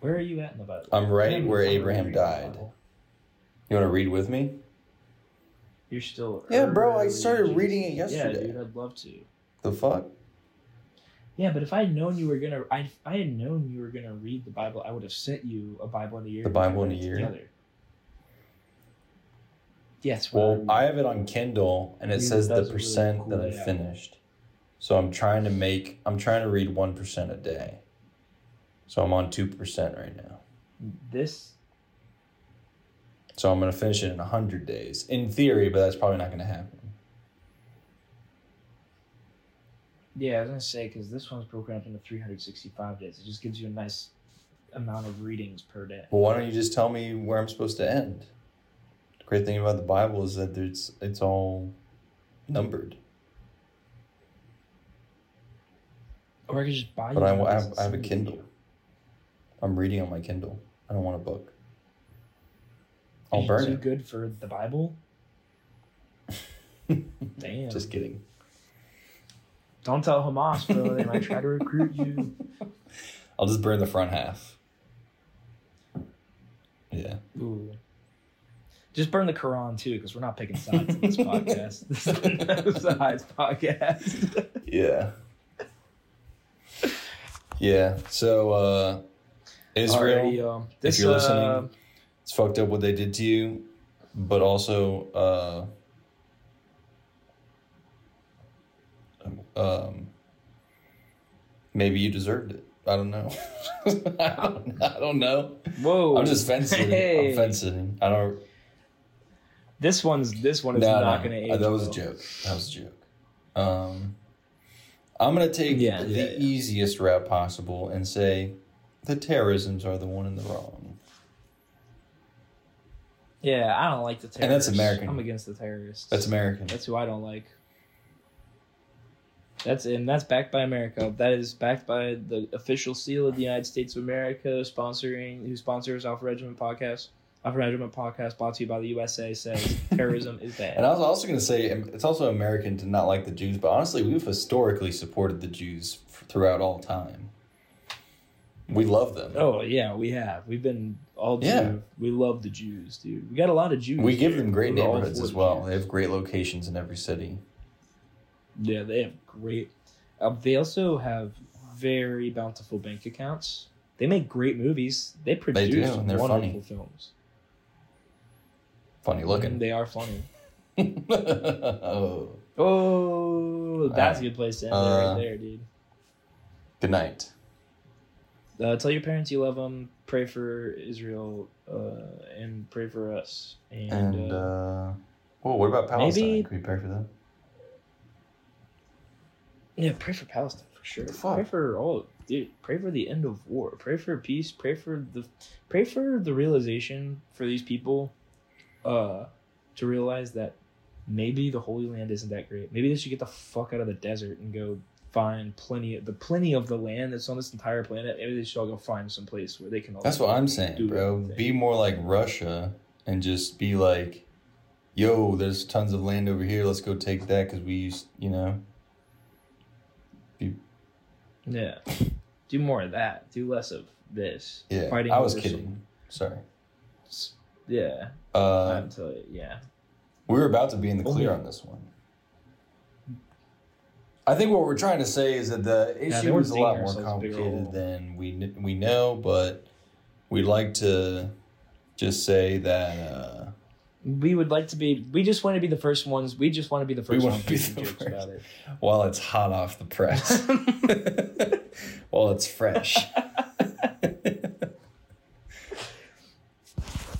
Where are you at in the Bible? I'm right where know if I'm Abraham reading the died. Bible. You want to read with me? You're still. Yeah, bro, I started in reading it yesterday. Yeah, dude, I'd love to. The fuck? Yeah, but if I had known you were gonna, I, I had known you were gonna read the Bible, I would have sent you a Bible in a year. The Bible in a year? Together. Yes. Well, I have it on Kindle and it You says the does a really percent cool that I layout. finished. So I'm trying to make I'm trying to read 1% a day. So I'm on 2% right now. this So I'm going to finish it in 100 days. In theory, but that's probably not going to happen. Yeah, I was gonna say because this one's broken up into 365 days. It just gives you a nice amount of readings per day. Well, why don't you just tell me where I'm supposed to end? The great thing about the Bible is that it's it's all numbered. Or I could just buy you. But I, I, have, I have a to Kindle. I'm reading on my Kindle. I don't want a book. I'll you burn too it. good for the Bible? [laughs] Damn. Just kidding. Don't tell Hamas, bro. They might try to recruit you. [laughs] I'll just burn the front half. Yeah. Ooh. Just burn the Quran too, because we're not picking sides in this podcast. [laughs] This is the no sides podcast. Yeah. Yeah. So uh Israel, Alrighty, um, this, if you're listening, uh, it's fucked up what they did to you, but also uh um maybe you deserved it. I don't know. [laughs] I, don't, I don't know. whoa! I'm just fencing. Hey. I'm fencing. I don't This one's this one is No, not no, going to uh, age. That was a joke. That was a joke. Um, I'm gonna take Yeah, the yeah, yeah. easiest route possible and say the terrorisms are the one in the wrong. Yeah, I don't like the terrorists. And that's American. I'm against the terrorists. That's American. That's who I don't like. That's and that's backed by America. That is backed by the official seal of the United States of America, sponsoring who sponsors Alpha Regiment podcast. Alpha Regiment podcast brought to you by the USA says [laughs] terrorism is bad. And I was also gonna say um, it's also American to not like the Jews, but honestly, we've historically supported the Jews throughout all time. We love them. oh yeah, we have. We've been all Jew. Yeah. We love the Jews, dude. We got a lot of Jews. we give here. them great We're neighborhoods as well. Jews. They have great locations in every city. Yeah, they have great. Uh, they also have very bountiful bank accounts. They make great movies. They produce do, and they're wonderful funny. films. Funny And looking. they are funny. [laughs] oh. Oh, that's Uh, a good place to end uh, right there, dude. Good night. Uh, tell your parents you love them. Pray for Israel uh, and pray for us. And, And uh, uh, well, what about Palestine? maybe- Can we pray for them? yeah, pray for Palestine for sure. Fuck? Pray for all, dude. Pray for the end of war. Pray for peace. Pray for the, pray for the realization for these people, uh, to realize that maybe the Holy Land isn't that great. Maybe they should get the fuck out of the desert and go find plenty of the plenty of the land that's on this entire planet. Maybe they should all go find some place where they can. All That's what I'm saying, bro. everything. Be more like Russia and just be like, yo, there's tons of land over here. Let's go take that because we used, you know. Be- Yeah. [laughs] Do more of that. Do less of this. Yeah. Fighting I was kidding. Sorry. yeah. Uh, I'm telling you. Yeah. we were about to be in the clear on this one. I think what we're trying to say is that the issue we're is a lot more complicated than we we know, but we'd like to just say that. Uh, We would like to be. We just want to be the first ones. We just want to be the We first wanna be the first. about it. while it's hot off the press. [laughs] while it's fresh. [laughs]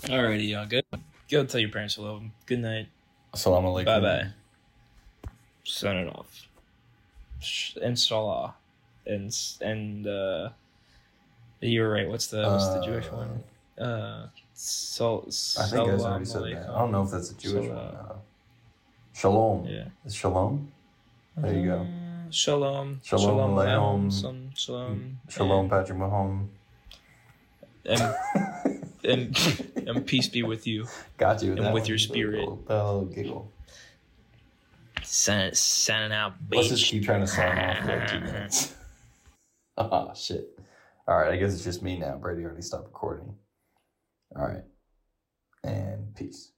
Alrighty, y'all. Good. Go tell your parents hello. Good night. Assalamu alaikum. Bye bye. Sign it off. Sh- And Salah. And uh, you were right. What's the what's the Jewish Uh, one? Uh, Sol. I think I already said that. I don't know if that's a Jewish Salah. one. Shalom. Yeah. It's shalom. There you go. Uh, Shalom. Shalom aleichem. Shalom. Shalom. Shalom. Shalom, Patrick Mahomes. And, [laughs] and, and peace be with you. Got you. And that with your spirit. Little, little giggle. Sign, signing out, bitch. Let's just keep trying to sign off for like two [laughs] minutes. oh [laughs] shit. All right, I guess it's just me now. Brady already stopped recording. All right. And peace.